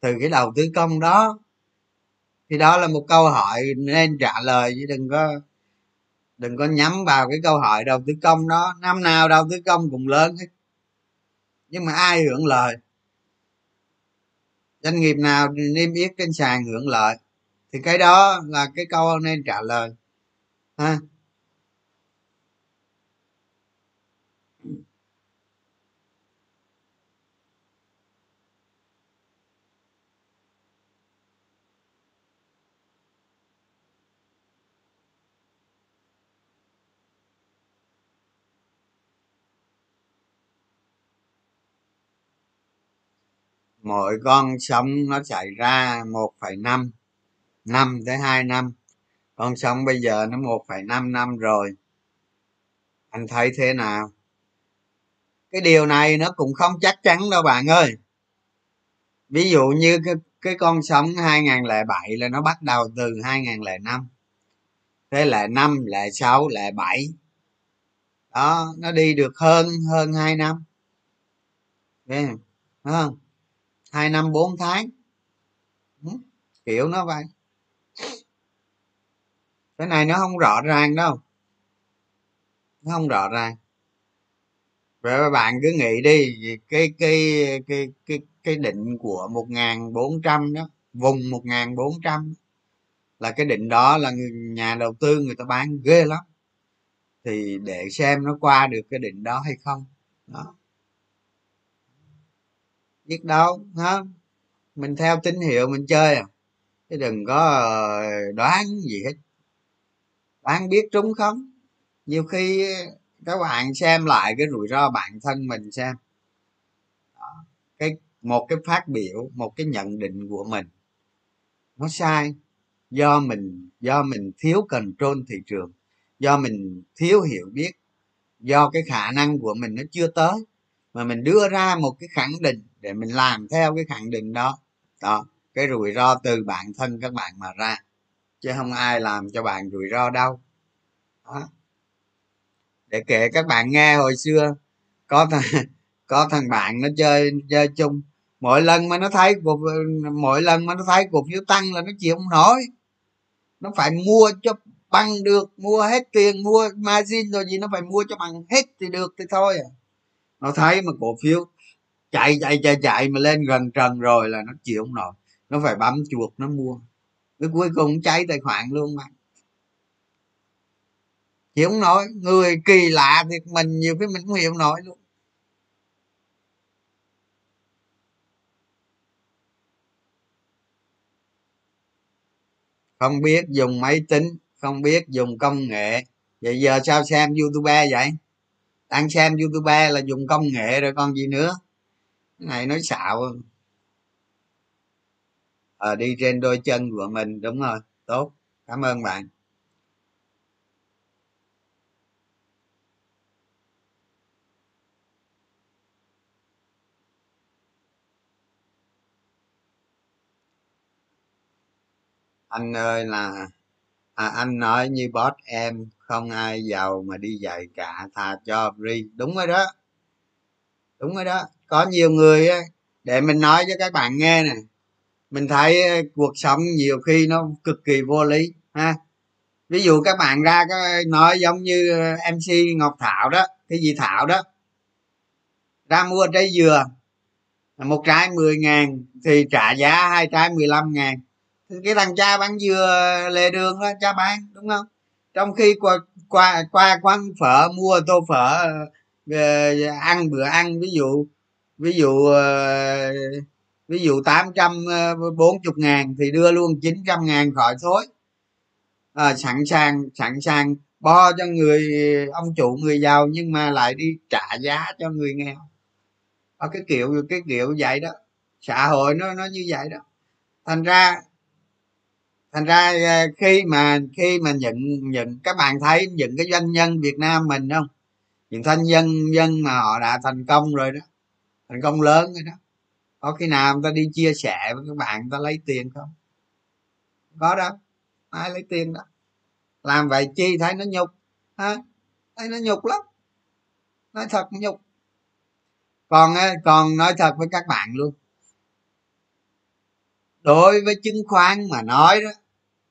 từ cái đầu tư công đó? Thì đó là một câu hỏi nên trả lời, chứ đừng có đừng có nhắm vào cái câu hỏi đầu tư công đó. Năm nào đầu tư công cũng lớn hết. Nhưng mà ai hưởng lợi? Doanh nghiệp nào niêm yết trên sàn hưởng lợi? Thì cái đó là cái câu nên trả lời. Ha? Mỗi con sống nó xảy ra một phẩy năm năm tới 2 năm. Con sống bây giờ nó một phẩy năm rồi. Anh thấy thế nào? Cái điều này nó cũng không chắc chắn đâu bạn ơi. Ví dụ như cái cái con sống 2007 là nó bắt đầu từ 2005 thế là năm, là sáu, là bảy. Đó, nó đi được hơn hơn hai năm. Nghe không? Hai năm, bốn tháng. Ừ, Kiểu nó vậy. Cái này nó không rõ ràng đâu. Nó không rõ ràng. Vậy bạn cứ nghĩ đi cái cái cái cái cái định của một ngàn bốn trăm đó, vùng một ngàn bốn trăm là cái định đó là nhà đầu tư người ta bán ghê lắm. Thì để xem nó qua được cái định đó hay không. Đó biết đâu ha mình theo tín hiệu mình chơi à. Chứ đừng có ờ, đoán gì hết. Đoán biết trúng không? Nhiều khi các bạn xem lại cái rủi ro bản thân mình xem. Cái, một cái phát biểu, một cái nhận định của mình, nó sai. Do mình do mình thiếu cần trôn thị trường, do mình thiếu hiểu biết, do cái khả năng của mình nó chưa tới mà mình đưa ra một cái khẳng định để mình làm theo cái khẳng định đó. Đó cái rủi ro từ bản thân các bạn mà ra. Chứ không ai làm cho bạn rủi ro đâu. Đó. để kể các bạn nghe hồi xưa có thằng [laughs] có thằng bạn nó chơi chơi chung. Mỗi lần mà nó thấy cuộc, mỗi lần mà nó thấy cuộc phiếu tăng là nó chịu không nổi. Nó phải mua cho bằng được mua hết tiền mua margin rồi gì nó phải mua cho bằng hết thì được thì thôi à nó thấy mà cổ phiếu chạy chạy chạy chạy mà lên gần trần rồi là nó chịu không nổi. Nó phải bấm chuột, nó mua. Cái cuối cùng cháy tài khoản luôn mà. Chịu không nổi. Người kỳ lạ thì mình nhiều cái mình không hiểu nổi luôn. Không biết dùng máy tính, không biết dùng công nghệ. Vậy giờ sao xem youtube vậy? Đang xem youtube là dùng công nghệ rồi con gì nữa. Cái này nói xạo. À, đi trên đôi chân của mình đúng rồi tốt. Cảm ơn bạn. Anh ơi là à, anh nói như boss em không ai giàu mà đi dạy cả thà cho free đúng rồi đó. Đúng rồi đó. Có nhiều người để mình nói cho các bạn nghe nè. Mình thấy ờ, cuộc sống nhiều khi nó cực kỳ vô lý ha. Ví dụ các bạn ra cái nói giống như ờ, mc ngọc thảo đó cái gì thảo đó. Ra mua trái dừa một trái 10 ngàn thì trả giá hai trái 15 ngàn cái thằng cha bán dừa lề đường đó cha bán đúng không? Trong khi qua qua qua quán phở mua tô phở về ăn bữa ăn ví dụ ví dụ ờ, ví dụ tám trăm ờ, bốn chục ngàn thì đưa luôn chín trăm ngàn khỏi thối. À, sẵn sàng sẵn sàng bo cho người ông chủ người giàu nhưng mà lại đi trả giá cho người nghèo. Ở cái kiểu cái kiểu vậy đó. Xã hội nó nó như vậy đó. Thành ra thành ra ờ, khi mà khi mà nhận nhận, các bạn thấy những cái doanh nhân việt nam mình không? Những thanh dân dân mà họ đã thành công rồi đó, thành công lớn rồi đó, có khi nào người ta đi chia sẻ với các bạn, người ta lấy tiền không? Có đâu, ai lấy tiền đó làm vậy chi thấy nó nhục ha thấy nó nhục lắm, nói thật nhục. Còn ờ, còn nói thật với các bạn luôn, đối với chứng khoán mà nói đó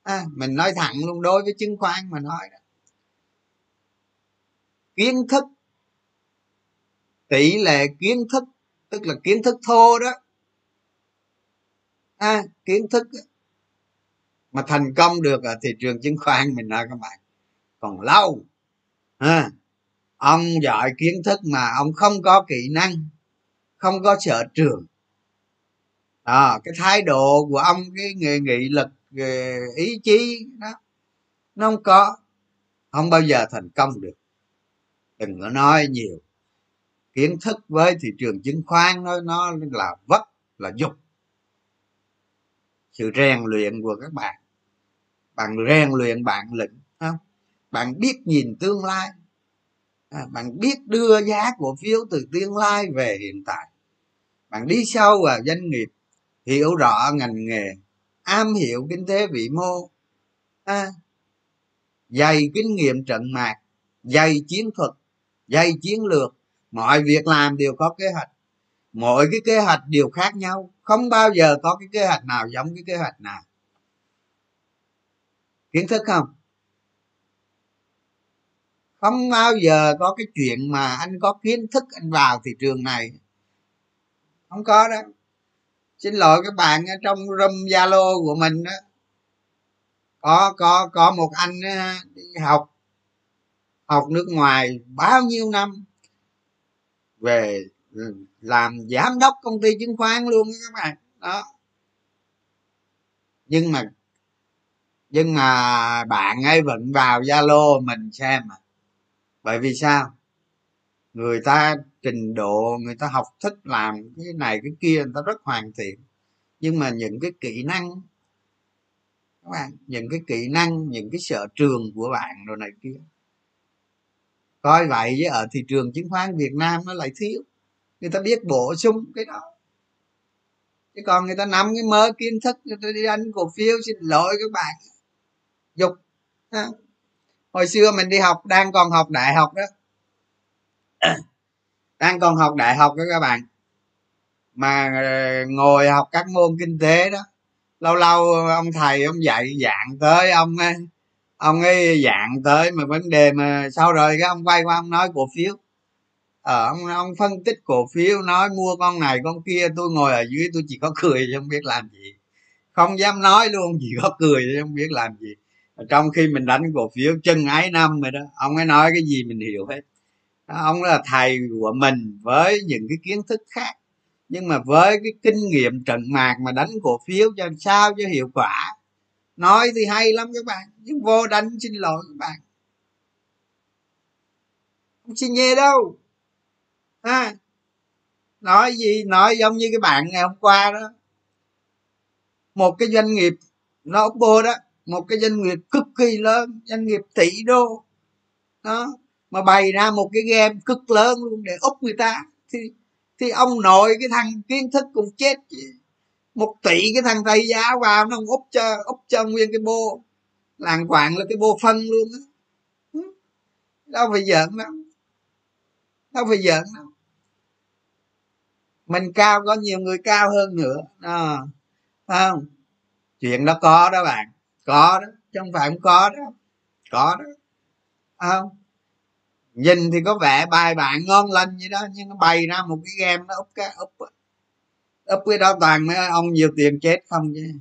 à, mình nói thẳng luôn đối với chứng khoán mà nói đó. Kiến thức tỷ lệ kiến thức tức là kiến thức thô đó. À, kiến thức mà thành công được ở thị trường chứng khoán mình nói các bạn còn lâu. À, ông giỏi kiến thức mà ông không có kỹ năng không có sở trường. À, cái thái độ của ông cái nghề nghị lực về ý chí đó. Nó không có. Không bao giờ thành công được. Đừng có nói nhiều. Kiến thức với thị trường chứng khoán nó nó là vất là dục. Sự rèn luyện của các bạn. Bạn rèn luyện bạn lĩnh không? Bạn biết nhìn tương lai. À, bạn biết đưa giá cổ phiếu từ tương lai về hiện tại. Bạn đi sâu vào doanh nghiệp hiểu rõ ngành nghề am hiểu kinh tế vĩ mô. À, dày kinh nghiệm trận mạc dày chiến thuật dày chiến lược. Mọi việc làm đều có kế hoạch. Mỗi cái kế hoạch đều khác nhau. Không bao giờ có cái kế hoạch nào giống cái kế hoạch nào kiến thức không? Không bao giờ có cái chuyện mà anh có kiến thức anh vào thị trường này. Không có đó xin lỗi các bạn trong room zalo của mình đó. Có có có một anh đi học học nước ngoài bao nhiêu năm, về ừ, làm giám đốc công ty chứng khoán luôn các bạn. Đó. Nhưng mà nhưng mà bạn ấy vẫn vào zalo mình xem mà bởi vì sao? Người ta trình độ, người ta học thích làm cái này cái kia, người ta rất hoàn thiện. Nhưng mà những cái kỹ năng, các bạn, những cái kỹ năng, những cái sở trường của bạn rồi này kia. Coi vậy với ở thị trường chứng khoán việt nam nó lại thiếu. Người ta biết bổ sung cái đó. Chứ còn người ta nắm cái mớ kiến thức, người ta đi đánh cổ phiếu, xin lỗi các bạn. Dục, ha. hồi xưa mình đi học, đang còn học đại học đó. [coughs] đang còn học đại học đó các bạn. Mà ờ, ngồi học các môn kinh tế đó, lâu lâu ông thầy ông dạy dạng tới, ông ấy ông ấy dạng tới mà vấn đề mà sau rồi cái ông quay qua ông nói cổ phiếu. Ờ ông ông phân tích cổ phiếu, nói mua con này, con kia, tôi ngồi ở dưới tôi chỉ có cười chứ không biết làm gì. Không dám nói luôn, chỉ có cười chứ không biết làm gì. Trong khi mình đánh cổ phiếu chân ái năm rồi đó, ông ấy nói cái gì mình hiểu hết ông là thầy của mình với những cái kiến thức khác. Nhưng mà với cái kinh nghiệm trận mạc mà đánh cổ phiếu cho sao cho hiệu quả. Nói thì hay lắm các bạn nhưng vô đánh xin lỗi các bạn. Không xin nghe đâu. À, nói gì nói giống như cái bạn ngày hôm qua đó. Một cái doanh nghiệp nó bô đó một cái doanh nghiệp cực kỳ lớn doanh nghiệp tỷ đô. Đó mà bày ra một cái game cực lớn luôn để úp người ta. Thì thì ông nội cái thằng kiến thức cũng chết. Một tỷ cái thằng thầy giá vào nó úp cho úp cho nguyên cái bô. Làng quạng là cái bô phân luôn á. Ừ. Đâu phải giỡn đâu. Đâu phải giỡn đâu. Mình cao có nhiều người cao hơn nữa. À, không? Chuyện đó có đó bạn. Có đó. Chứ không phải không có đó. Có đó. Không? Nhìn thì có vẻ bài bạn ngon lành vậy đó nhưng nó bày ra một cái game nó úp cái úp úp cái đó toàn mấy ông nhiều tiền chết không chứ.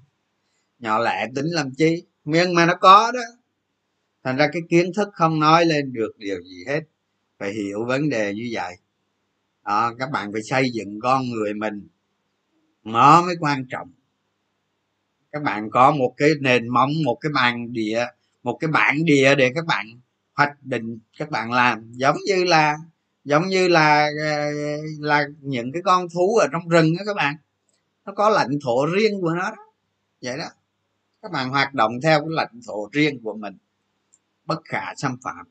Nhỏ lẻ tính làm chi. Nhưng mà nó có đó. Thành ra cái kiến thức không nói lên được điều gì hết. Phải hiểu vấn đề như vậy. Đó, các bạn phải xây dựng con người mình. Nó mới quan trọng. Các bạn có một cái nền móng một cái bàn địa một cái bản địa để các bạn hoạch định các bạn làm. Giống như là giống như là ờ, là những cái con thú ở trong rừng đó các bạn. Nó có lãnh thổ riêng của nó đó. Vậy đó. Các bạn hoạt động theo cái lãnh thổ riêng của mình. Bất khả xâm phạm.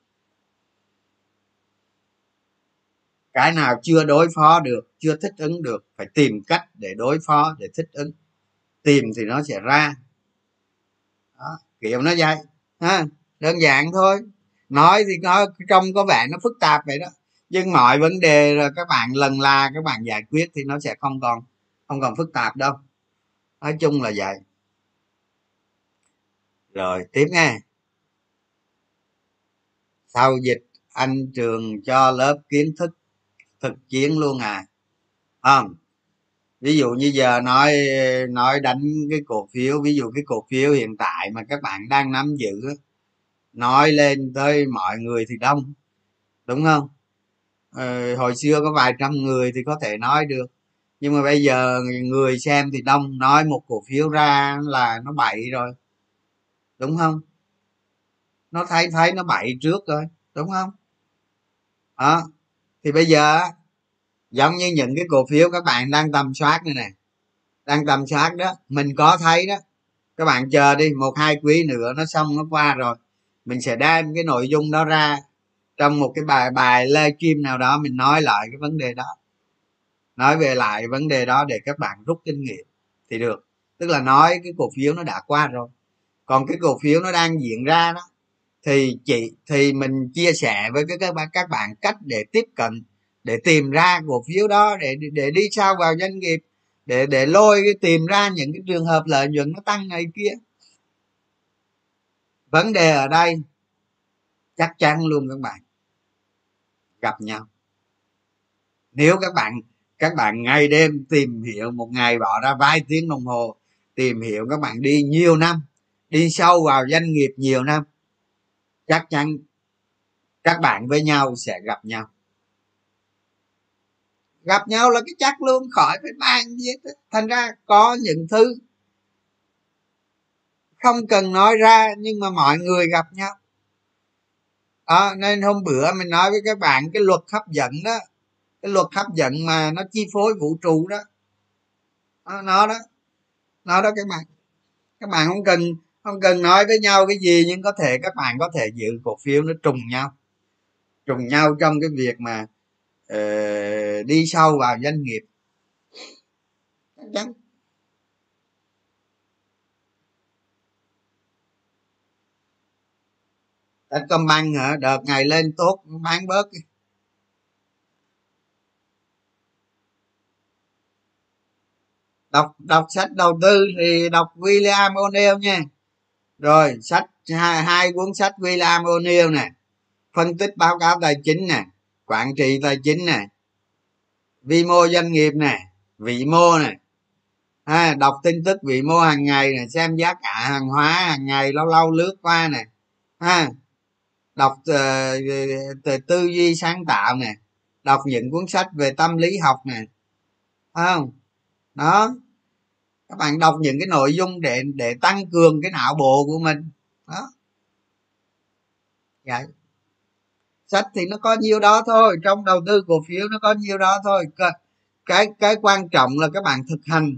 Cái nào chưa đối phó được chưa thích ứng được phải tìm cách để đối phó để thích ứng. Tìm thì nó sẽ ra. Đó, kiểu nó vậy. Ha đơn giản thôi nói thì nó trong có vẻ nó phức tạp vậy đó. Nhưng mọi vấn đề rồi các bạn lần la, các bạn giải quyết thì nó sẽ không còn không còn phức tạp đâu. Nói chung là vậy. Rồi, tiếp nghe. Sau dịch, anh trường cho lớp kiến thức thực chiến luôn à? Không. Ví dụ như giờ nói nói đánh cái cổ phiếu, ví dụ cái cổ phiếu hiện tại mà các bạn đang nắm giữ nói lên tới mọi người thì đông đúng không? Ờ, hồi xưa có vài trăm người thì có thể nói được. Nhưng mà bây giờ người xem thì đông nói một cổ phiếu ra là nó bậy rồi đúng không? Nó thấy thấy nó bậy trước rồi đúng không? Đó thì bây giờ giống như những cái cổ phiếu các bạn đang tầm soát này nè đang tầm soát đó mình có thấy đó các bạn chờ đi một hai quý nữa nó xong nó qua rồi mình sẽ đem cái nội dung đó ra trong một cái bài bài livestream nào đó, mình nói lại cái vấn đề đó. Nói về lại vấn đề đó để các bạn rút kinh nghiệm thì được. Tức là nói cái cổ phiếu nó đã qua rồi. Còn cái cổ phiếu nó đang diễn ra đó, thì chị, thì mình chia sẻ với các bạn các bạn cách để tiếp cận, để tìm ra cổ phiếu đó, để để đi sao vào doanh nghiệp, để để lôi cái tìm ra những cái trường hợp lợi nhuận nó tăng này kia vấn đề ở đây chắc chắn luôn các bạn. Gặp nhau. Nếu các bạn các bạn ngày đêm tìm hiểu một ngày bỏ ra vài tiếng đồng hồ, tìm hiểu các bạn đi nhiều năm, đi sâu vào doanh nghiệp nhiều năm, chắc chắn các bạn với nhau sẽ gặp nhau. Gặp nhau là cái chắc luôn, khỏi phải bàn gì hết thành ra có những thứ không cần nói ra nhưng mà mọi người gặp nhau. Đó nên hôm bữa mình nói với các bạn cái luật hấp dẫn đó cái luật hấp dẫn mà nó chi phối vũ trụ đó. Nó, nó đó nó đó các bạn. Các bạn không cần không cần nói với nhau cái gì nhưng có thể các bạn có thể giữ cổ phiếu nó trùng nhau. Trùng nhau trong cái việc mà uh, đi sâu vào doanh nghiệp. Chắc chắn. Công Techcombank hả? Đợt ngày lên tốt bán bớt đọc đọc sách đầu tư thì đọc William O'Neill nha. Rồi sách hai, hai cuốn sách William O'Neill nè. Phân tích báo cáo tài chính nè. Quản trị tài chính nè. Vi mô doanh nghiệp nè. Vị mô nè. Ha, đọc tin tức vị mô hàng ngày nè. Xem giá cả hàng hóa hàng ngày lâu lâu lướt qua nè. Ha đọc uh, tư duy sáng tạo nè. Đọc những cuốn sách về tâm lý học nè. Không? Đó. Các bạn đọc những cái nội dung để để tăng cường cái não bộ của mình. Đó. Vậy. Sách thì nó có nhiêu đó thôi trong đầu tư cổ phiếu nó có nhiêu đó thôi. Cái cái quan trọng là các bạn thực hành.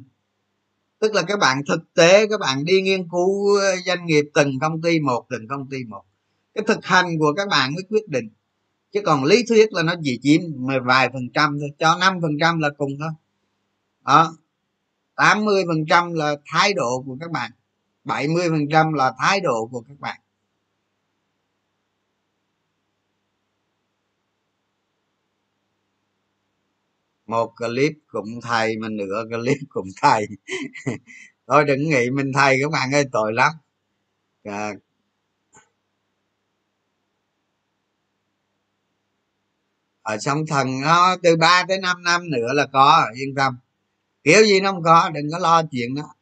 Tức là các bạn thực tế các bạn đi nghiên cứu ờ, doanh nghiệp từng công ty một từng công ty một cái thực hành của các bạn mới quyết định. Chứ còn lý thuyết là nó chỉ chiếm mười vài phần trăm thôi. Cho năm phần trăm là cùng thôi. Đó. 80 phần trăm là thái độ của các bạn. 70 phần trăm là thái độ của các bạn. Một clip cũng thầy mà nửa clip cũng thầy. [laughs] Thôi đừng nghĩ mình thầy các bạn ơi tội lắm. À, Ờ, ở sông thần nó từ 3 tới 5 năm nữa là có, yên tâm. Kiểu gì nó không có, đừng có lo chuyện đó.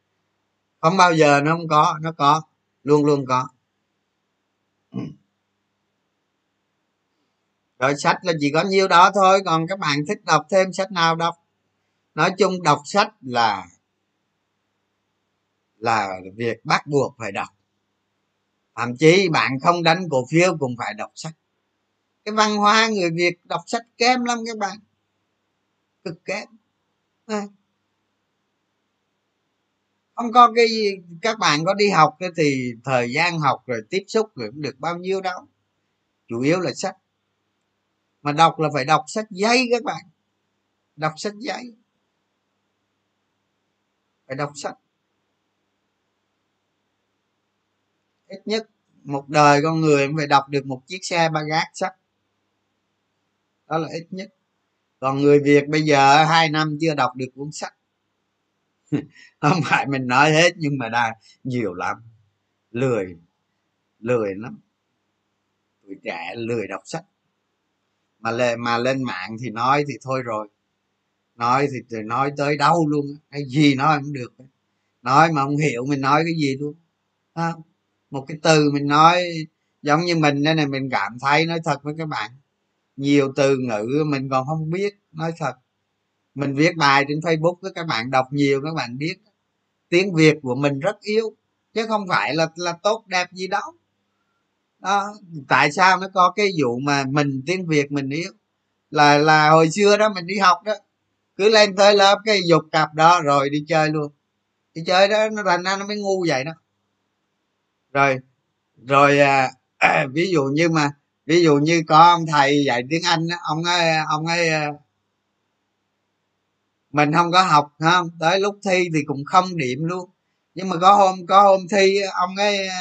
Không bao giờ nó không có, nó có, luôn luôn có. Ừ. Rồi sách là chỉ có nhiêu đó thôi, còn các bạn thích đọc thêm sách nào đọc? Nói chung đọc sách là là việc bắt buộc phải đọc. Thậm chí bạn không đánh cổ phiếu cũng phải đọc sách cái văn hóa người việt đọc sách kém lắm các bạn. Cực kém. Không? Có cái gì, các bạn có đi học thì thời gian học rồi tiếp xúc rồi cũng được bao nhiêu đâu. Chủ yếu là sách. Mà đọc là phải đọc sách giấy các bạn. Đọc sách giấy. Phải đọc sách. Ít nhất một đời con người phải đọc được một chiếc xe ba gác sách đó là ít nhất. Còn người việt bây giờ hai năm chưa đọc được cuốn sách. [laughs] Không phải mình nói hết nhưng mà đa nhiều lắm. Lười lười lắm. Tuổi trẻ lười đọc sách. Mà lên mà lên mạng thì nói thì thôi rồi. Nói thì, thì nói tới đâu luôn cái gì nói cũng được. Nói mà không hiểu mình nói cái gì luôn. À, một cái từ mình nói giống như mình đây này mình cảm thấy nói thật với các bạn nhiều từ ngữ mình còn không biết nói thật. Mình viết bài trên facebook với các bạn đọc nhiều các bạn biết. Tiếng việt của mình rất yếu chứ không phải là là tốt đẹp gì đâu. Đó tại sao nó có cái vụ mà mình tiếng việt mình yếu? Là là hồi xưa đó mình đi học đó cứ lên tới lớp cái dục cặp đó rồi đi chơi luôn. Đi chơi đó nó thành ra nó mới ngu vậy đó. Rồi rồi à, [clears throat] ví dụ như mà ví dụ như có ông thầy dạy tiếng anh ông ấy ông ấy ờ, mình không có học không? Tới lúc thi thì cũng không điểm luôn. Nhưng mà có hôm có hôm thi ông ấy ờ,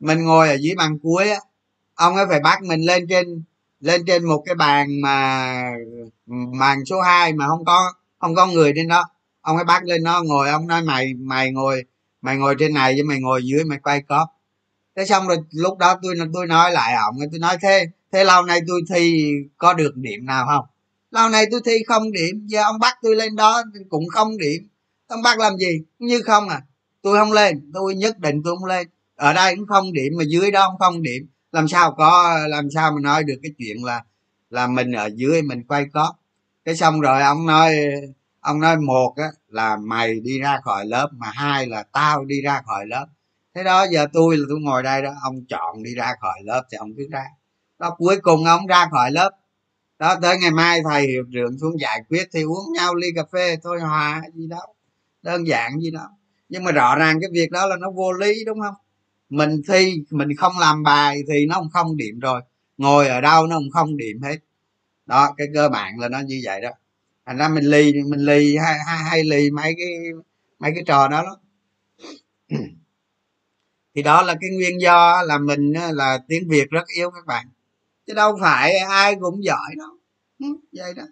mình ngồi ở dưới bàn cuối á, ông ấy phải bắt mình lên trên lên trên một cái bàn mà màn số 2 mà không có không có người trên đó. Ông ấy bắt lên nó ngồi, ông nói, mày mày ngồi mày ngồi trên này với mày ngồi dưới, mày quay cóp thế xong rồi lúc đó tôi tôi nói lại ông tôi nói thế thế lâu nay tôi thi có được điểm nào không? Lâu nay tôi thi không điểm, giờ ông bắt tôi lên đó cũng không điểm. Ông bắt làm gì? Như không à tôi không lên, tôi nhất định tôi không lên. Ở đây cũng không điểm mà dưới đó cũng không điểm. Làm sao có, làm sao mà nói được cái chuyện là là mình ở dưới mình quay có cái xong rồi ông nói ông nói một á, là mày đi ra khỏi lớp mà hai là tao đi ra khỏi lớp thế đó giờ tôi là tôi ngồi đây đó ông chọn đi ra khỏi lớp thì ông cứ ra. Đó cuối cùng ông ra khỏi lớp. Đó tới ngày mai thầy hiệu trưởng xuống giải quyết thì uống nhau ly cà phê thôi hòa gì đó đơn giản gì đó. Nhưng mà rõ ràng cái việc đó là nó vô lý đúng không? Mình thi mình không làm bài thì nó cũng không điểm rồi. Ngồi ở đâu nó cũng không điểm hết. Đó cái cơ bản là nó như vậy đó. Thành ra mình lì mình lì hay hay, hay lì mấy cái mấy cái trò đó đó thì đó là cái nguyên do là mình là tiếng việt rất yếu các bạn. Chứ đâu phải ai cũng giỏi đâu. Ừ, vậy đó.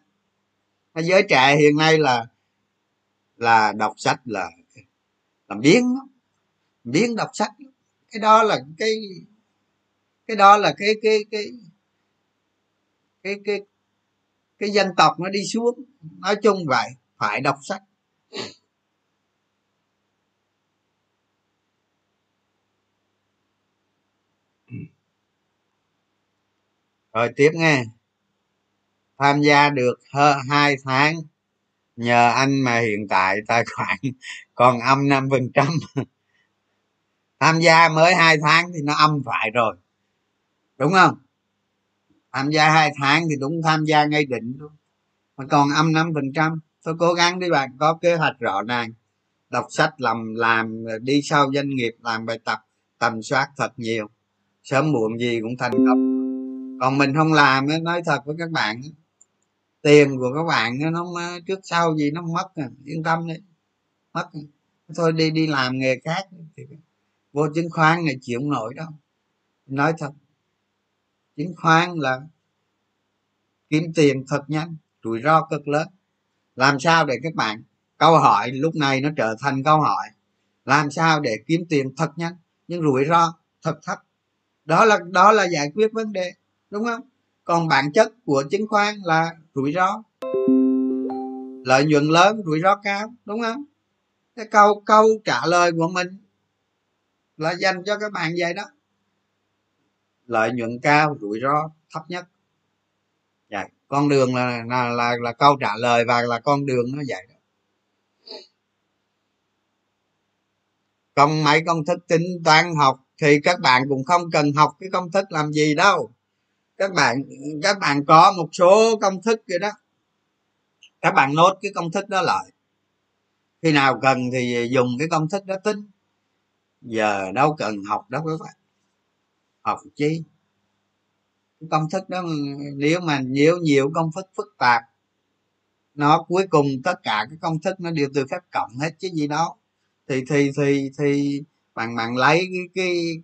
Giới trẻ hiện nay là là đọc sách là là biến biến đọc sách cái đó là cái cái đó là cái cái cái cái cái cái dân tộc nó đi xuống. Nói chung vậy, phải đọc sách. Rồi tiếp nghe. Tham gia được hơn hai tháng, nhờ anh mà hiện tại tài khoản [laughs] còn âm năm phần trăm. [laughs] Tham gia mới hai tháng thì nó âm phải rồi, đúng không? Tham gia hai tháng thì đúng tham gia ngay định luôn, mà còn âm năm phần trăm. Tôi cố gắng đi bạn, có kế hoạch rõ ràng, đọc sách làm làm, đi sau doanh nghiệp, làm bài tập, tầm soát thật nhiều. Sớm muộn gì cũng thành công còn mình không làm nói thật với các bạn tiền của các bạn nó trước sau gì nó mất à. yên tâm đi, mất à. thôi đi đi làm nghề khác thì vô chứng khoán này chịu không nổi đâu. Nói thật, chứng khoán là kiếm tiền thật nhanh, rủi ro cực lớn. Làm sao để các bạn, câu hỏi lúc này nó trở thành câu hỏi, làm sao để kiếm tiền thật nhanh nhưng rủi ro thật thấp? Đó là đó là giải quyết vấn đề đúng không? Còn bản chất của chứng khoán là rủi ro. Lợi nhuận lớn rủi ro cao đúng không? Cái câu câu trả lời của mình là dành cho các bạn vậy đó. Lợi nhuận cao rủi ro thấp nhất. Vậy con đường là là là, là câu trả lời và là con đường nó vậy đó. Còn mấy công thức tính toán học thì các bạn cũng không cần học cái công thức làm gì đâu các bạn các bạn có một số công thức kia đó. Các bạn nốt cái công thức đó lại. Khi nào cần thì dùng cái công thức đó tính. Giờ đâu cần học đâu các bạn. Học chi? Cái công thức đó, nếu mà nhiều nhiều công thức phức tạp, nó cuối cùng tất cả cái công thức nó đều từ phép cộng hết chứ gì đó thì thì thì thì bạn bạn lấy cái cái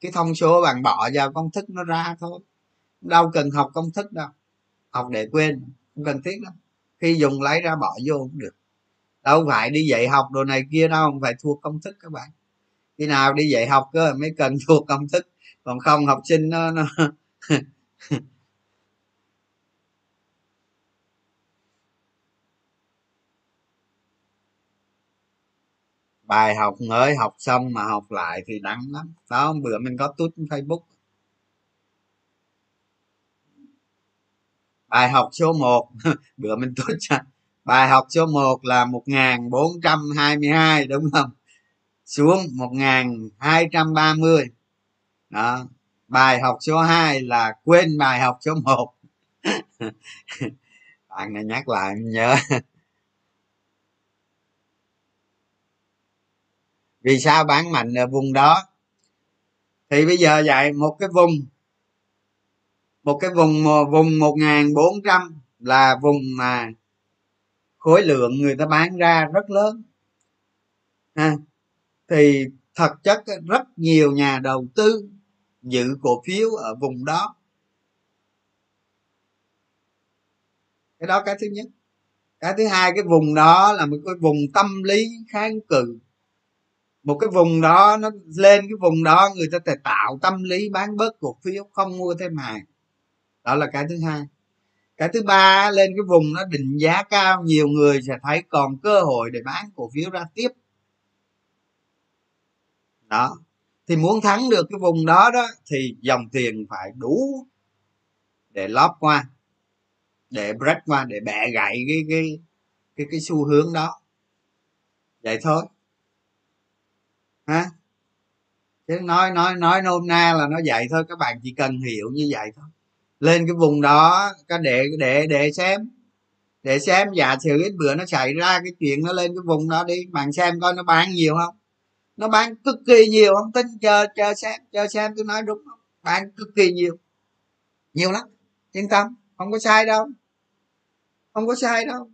cái thông số bạn bỏ vào công thức nó ra thôi đâu cần học công thức đâu. Học để quên không cần thiết đâu khi dùng lấy ra bỏ vô cũng được. Đâu phải đi dạy học đồ này kia đâu không phải thuộc công thức các bạn. Khi nào đi dạy học cơ mới cần [laughs] thuộc công thức. Còn không học sinh nó, nó [laughs] bài học mới học xong mà học lại thì đắng lắm. Đó bữa mình có tút facebook. Bài học số 1 [laughs] bữa mình tốt ra bài học số 1 là 1422 đúng không? Xuống 1230 đó. Bài học số 2 là quên bài học số 1 [laughs] bạn này nhắc lại mình nhớ. Vì sao bán mạnh ở vùng đó? Thì bây giờ vậy một cái vùng một cái vùng vùng một nghìn bốn trăm là vùng mà khối lượng người ta bán ra rất lớn. Ha, thì thật chất rất nhiều nhà đầu tư giữ cổ phiếu ở vùng đó. Cái đó cái thứ nhất. Cái thứ hai, cái vùng đó là một cái vùng tâm lý kháng cự. Một cái vùng đó nó, lên cái vùng đó người ta sẽ tạo tâm lý bán bớt cổ phiếu, không mua thêm hàng đó là cái thứ hai. Cái thứ ba lên cái vùng nó định giá cao, nhiều người sẽ thấy còn cơ hội để bán cổ phiếu ra tiếp. Đó. Thì muốn thắng được cái vùng đó đó thì dòng tiền phải đủ để lóp qua, để break qua, để bẻ gãy cái cái cái cái xu hướng đó. Vậy thôi. Ha chứ nói nói nói nôm na là nó vậy thôi, các bạn chỉ cần hiểu như vậy thôi lên cái vùng đó có để để để xem. Để xem, giả sử ít bữa nó xảy ra cái chuyện nó lên cái vùng đó đi, bạn xem coi nó bán nhiều không. Nó bán cực kỳ nhiều không? Tin chờ chờ xem chờ xem tôi nói đúng không? Bán cực kỳ nhiều. Nhiều lắm, yên tâm, không có sai đâu. Không có sai đâu.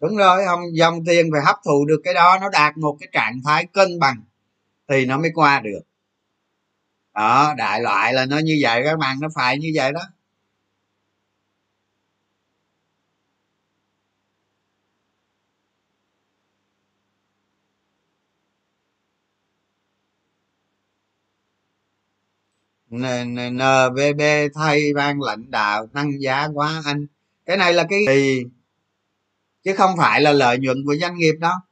Đúng rồi, không, dòng tiền phải hấp thụ được cái đó, nó đạt một cái trạng thái cân bằng thì nó mới qua được đó, đại loại là nó như vậy các bạn nó phải như vậy đó. Nvb thay ban lãnh đạo, tăng giá quá anh. Cái này là cái gì? Chứ không phải là lợi nhuận của doanh nghiệp đó.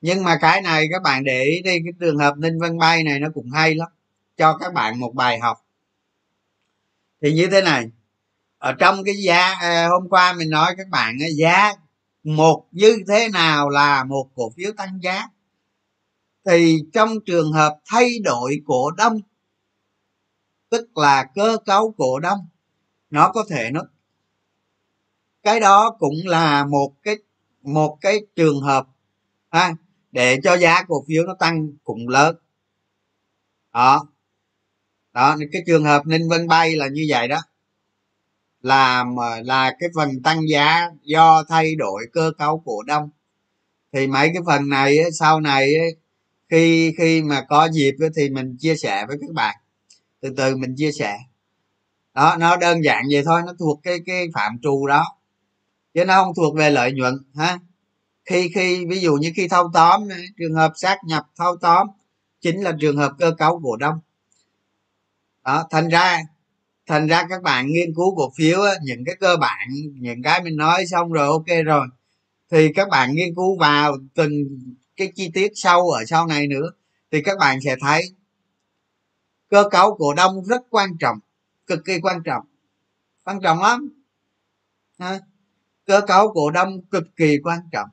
Nhưng mà cái này các bạn để ý đi, cái trường hợp ninh vân bay này nó cũng hay lắm cho các bạn một bài học. Thì như thế này, ở trong cái giá à, hôm qua mình nói các bạn giá một như thế nào là một cổ phiếu tăng giá. Thì trong trường hợp thay đổi cổ đông, tức là cơ cấu cổ đông, nó có thể nó, cái đó cũng là một cái một cái trường hợp, ha, để cho giá cổ phiếu nó tăng cũng lớn. Đó đó cái trường hợp ninh vân bay là như vậy đó. Là ờ, là cái phần tăng giá do thay đổi cơ cấu cổ đông. Thì mấy cái phần này sau này khi khi mà có dịp thì mình chia sẻ với các bạn. Từ từ mình chia sẻ. Đó, nó đơn giản vậy thôi, nó thuộc cái cái phạm trù đó. Chứ nó không thuộc về lợi nhuận, ha. Khi khi, ví dụ như khi thâu tóm trường hợp sát nhập thâu tóm, chính là trường hợp cơ cấu cổ đông đó thành ra thành ra các bạn nghiên cứu cổ phiếu á, những cái cơ bản những cái mình nói xong rồi ok rồi. Thì các bạn nghiên cứu vào từng cái chi tiết sâu ở sau này nữa thì các bạn sẽ thấy cơ cấu cổ đông rất quan trọng cực kỳ quan trọng. Quan trọng lắm. Ha. cơ cấu cổ đông cực kỳ quan trọng.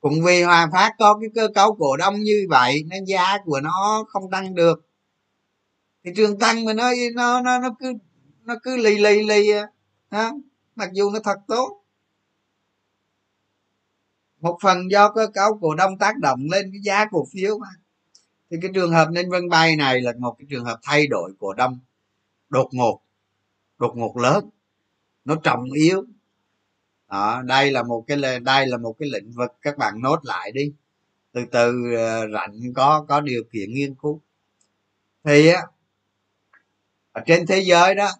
Cũng vì hòa phát có cái cơ cấu cổ đông như vậy nên giá của nó không tăng được thị trường tăng mà nó nó nó nó cứ nó cứ lì lì lì à, ha mặc dù nó thật tốt. Một phần do cơ cấu cổ đông tác động lên cái giá cổ phiếu mà. Thì cái trường hợp nên vân bay này là một cái trường hợp thay đổi cổ đông đột ngột đột ngột lớn. Nó trọng yếu. Đó, đây là một cái đây là một cái lĩnh vực các bạn nốt lại đi. Từ từ ờ, rảnh có có điều kiện nghiên cứu. Thì á ở trên thế giới đó,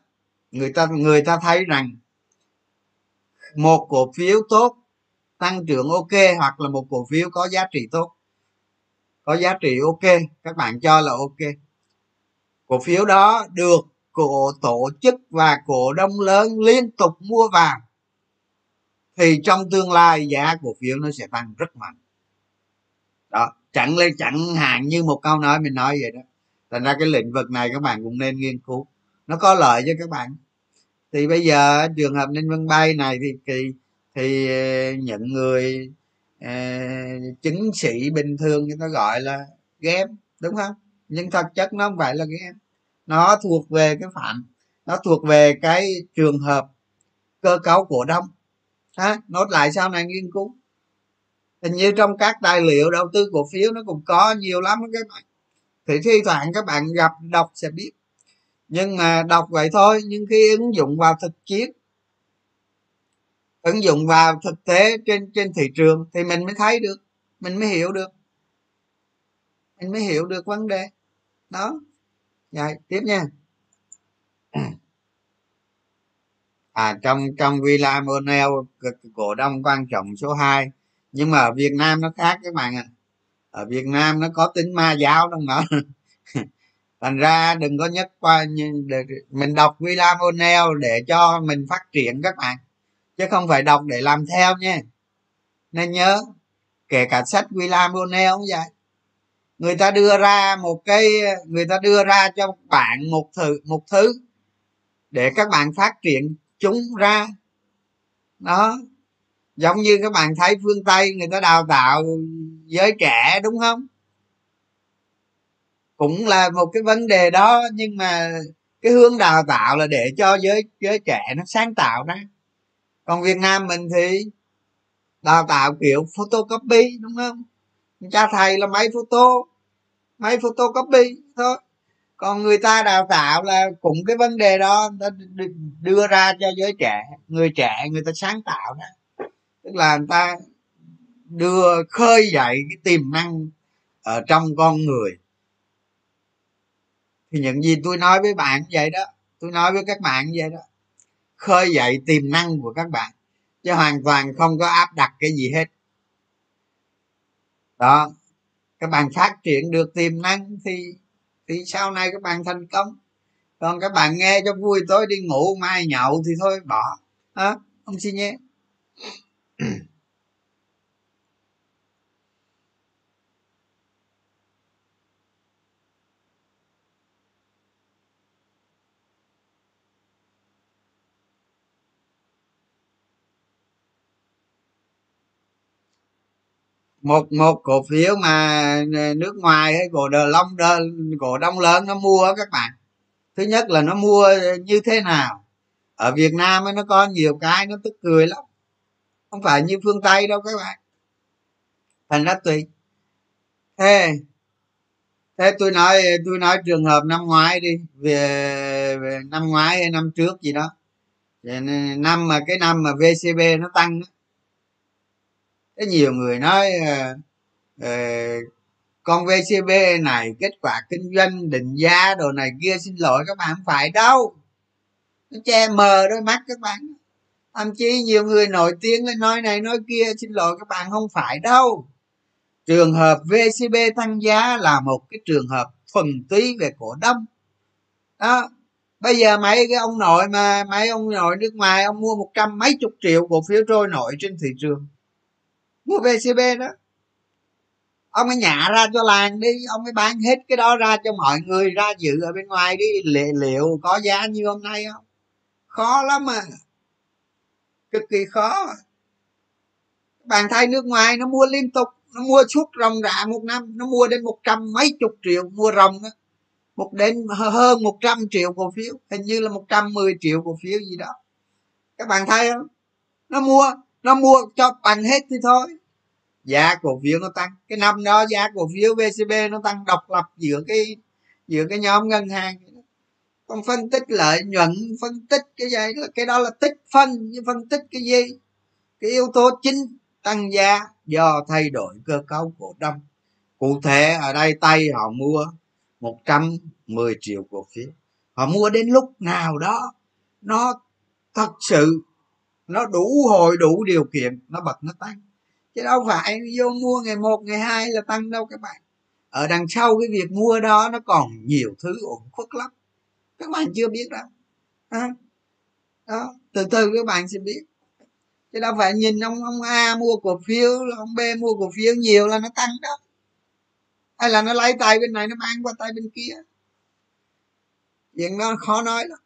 người ta người ta thấy rằng một cổ phiếu tốt tăng trưởng ok hoặc là một cổ phiếu có giá trị tốt, có giá trị ok, các bạn cho là ok. Cổ phiếu đó được cổ tổ chức và cổ đông lớn liên tục mua vào, thì trong tương lai giá cổ phiếu nó sẽ tăng rất mạnh. Đó, chẳng lên chẳng hạn như một câu nói mình nói vậy đó thành ra cái lĩnh vực này các bạn cũng nên nghiên cứu. Nó có lợi cho các bạn. Thì bây giờ trường hợp ninh vân bay này thì thì, thì ờ, những người uh, chứng sĩ bình thường người ta gọi là game đúng không? Nhưng thực chất nó không phải là game. Nó thuộc về cái phạm nó thuộc về cái trường hợp cơ cấu cổ đông. Ha nốt lại sau này nghiên cứu. Hình như trong các tài liệu đầu tư cổ phiếu nó cũng có nhiều lắm các bạn thì thi thoảng các bạn gặp đọc sẽ biết. Nhưng mà đọc vậy thôi, nhưng khi ứng dụng vào thực chiến, ứng dụng vào thực tế trên trên thị trường thì mình mới thấy được, mình mới hiểu được. Mình mới hiểu được vấn đề. Đó. Rồi tiếp nha. À trong trong Villa Monel cổ đông quan trọng số 2 nhưng mà ở Việt Nam nó khác các bạn ạ. à ở Việt Nam nó có tính ma giáo đâu [laughs] mà thành ra đừng có nhất qua mình đọc William O'Neill để cho mình phát triển các bạn, chứ không phải đọc để làm theo nha. Nên nhớ, kể cả sách William O'Neill cũng vậy. Người ta đưa ra một cái, người ta đưa ra cho bạn một thứ một thứ để các bạn phát triển chúng ra. Đó giống như các bạn thấy phương tây người ta đào tạo giới trẻ, đúng không? Cũng là một cái vấn đề đó, nhưng mà cái hướng đào tạo là để cho giới giới trẻ nó sáng tạo ra. Còn việt nam mình thì đào tạo kiểu photocopy, đúng không? Cha thầy là máy photo, máy photocopy thôi. Còn người ta đào tạo là cũng cái vấn đề đó ta đưa ra cho giới trẻ, người trẻ người ta sáng tạo đó tức là người ta đưa, khơi dậy cái tiềm năng ở trong con người. Thì những gì tôi nói với bạn vậy đó, tôi nói với các bạn vậy đó, khơi dậy tiềm năng của các bạn, chứ hoàn toàn không có áp đặt cái gì hết. Đó, các bạn phát triển được tiềm năng thì thì sau này các bạn thành công. Còn các bạn nghe cho vui, tối đi ngủ, mai nhậu thì thôi, bỏ. Hả? Không xin nhé một một cổ phiếu mà nước ngoài ấy, cổ đờ long đờ cổ đông lớn nó mua các bạn. Thứ nhất là nó mua như thế nào? Ở việt nam ấy nó có nhiều cái nó tức cười lắm không phải như phương tây đâu các bạn. Thành ra tùy. Thế thế tôi nói tôi nói trường hợp năm ngoái đi về, về năm ngoái hay năm trước gì đó. Năm mà cái năm mà vcb nó tăng đó, thế nhiều người nói uh, con vcb này kết quả kinh doanh định giá đồ này kia xin lỗi các bạn không phải đâu. Nó che mờ đôi mắt các bạn thậm chí nhiều người nổi tiếng lên nói này nói kia xin lỗi các bạn không phải đâu. Trường hợp vcb tăng giá là một cái trường hợp phần túy về cổ đông. Đó bây giờ mấy cái ông nội mà mấy ông nội nước ngoài ông mua một trăm mấy chục triệu cổ phiếu trôi nổi trên thị trường. Mua vcb đó. Ông ấy nhả ra cho làng đi ông ấy bán hết cái đó ra cho mọi người ra dự ở bên ngoài đi. Liệu, liệu có giá như hôm nay không? Khó lắm mà cực kỳ khó. Bạn tay nước ngoài, nó mua liên tục, nó mua suốt ròng rã một năm, nó mua đến một trăm mấy chục triệu, mua ròng đó một đến hơn một trăm triệu cổ phiếu, hình như là một trăm mười triệu cổ phiếu gì đó. Các bạn thấy không? Nó mua nó mua cho bằng hết thì thôi. Giá cổ phiếu nó tăng. Cái năm đó giá cổ phiếu vcb nó tăng độc lập giữa cái giữa cái nhóm ngân hàng còn phân tích lợi nhuận, phân tích cái gì? Là cái đó là tích phân, nhưng phân tích cái gì? Cái yếu tố chính tăng giá do thay đổi cơ cấu cổ đông. Cụ thể, ở đây tây họ mua 110 triệu cổ phiếu. Họ mua đến lúc nào đó, nó thật sự, nó đủ hồi, đủ điều kiện, nó bật nó tăng. Chứ đâu phải vô mua ngày một, ngày hai là tăng đâu các bạn. Ở đằng sau cái việc mua đó, nó còn nhiều thứ ổn khuất lắm các bạn chưa biết đâu à, đó từ từ các bạn sẽ biết. Chứ đâu phải nhìn ông ông a mua cổ phiếu ông b mua cổ phiếu nhiều là nó tăng đó. Hay là nó lấy tay bên này nó mang qua tay bên kia. Chuyện nó khó nói lắm.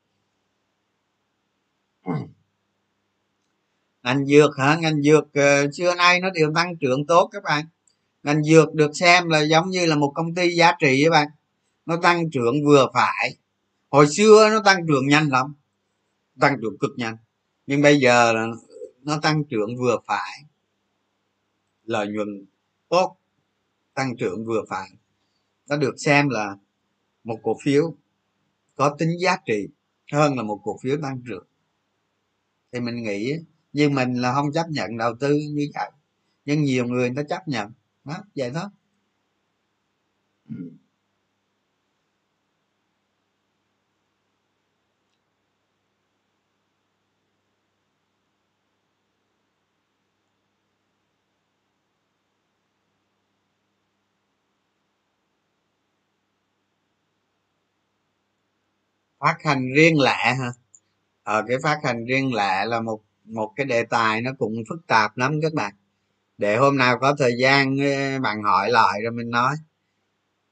Ngành dược hả? Ngành dược uh, xưa nay nó đều tăng trưởng tốt các bạn. Ngành dược được xem là giống như là một công ty giá trị các bạn. Nó tăng trưởng vừa phải hồi xưa nó tăng trưởng nhanh lắm, tăng trưởng cực nhanh. Nhưng bây giờ là nó tăng trưởng vừa phải. Lợi nhuận tốt tăng trưởng vừa phải. Nó được xem là một cổ phiếu có tính giá trị hơn là một cổ phiếu tăng trưởng. Thì mình nghĩ nhưng mình là không chấp nhận đầu tư như vậy, nhưng nhiều người người ta chấp nhận. Đó, vậy đó. Ừ. phát hành riêng lẻ hả? Ở ờ, cái phát hành riêng lẻ là một một cái đề tài nó cũng phức tạp lắm các bạn. Để hôm nào có thời gian ờ, bạn hỏi lại rồi mình nói.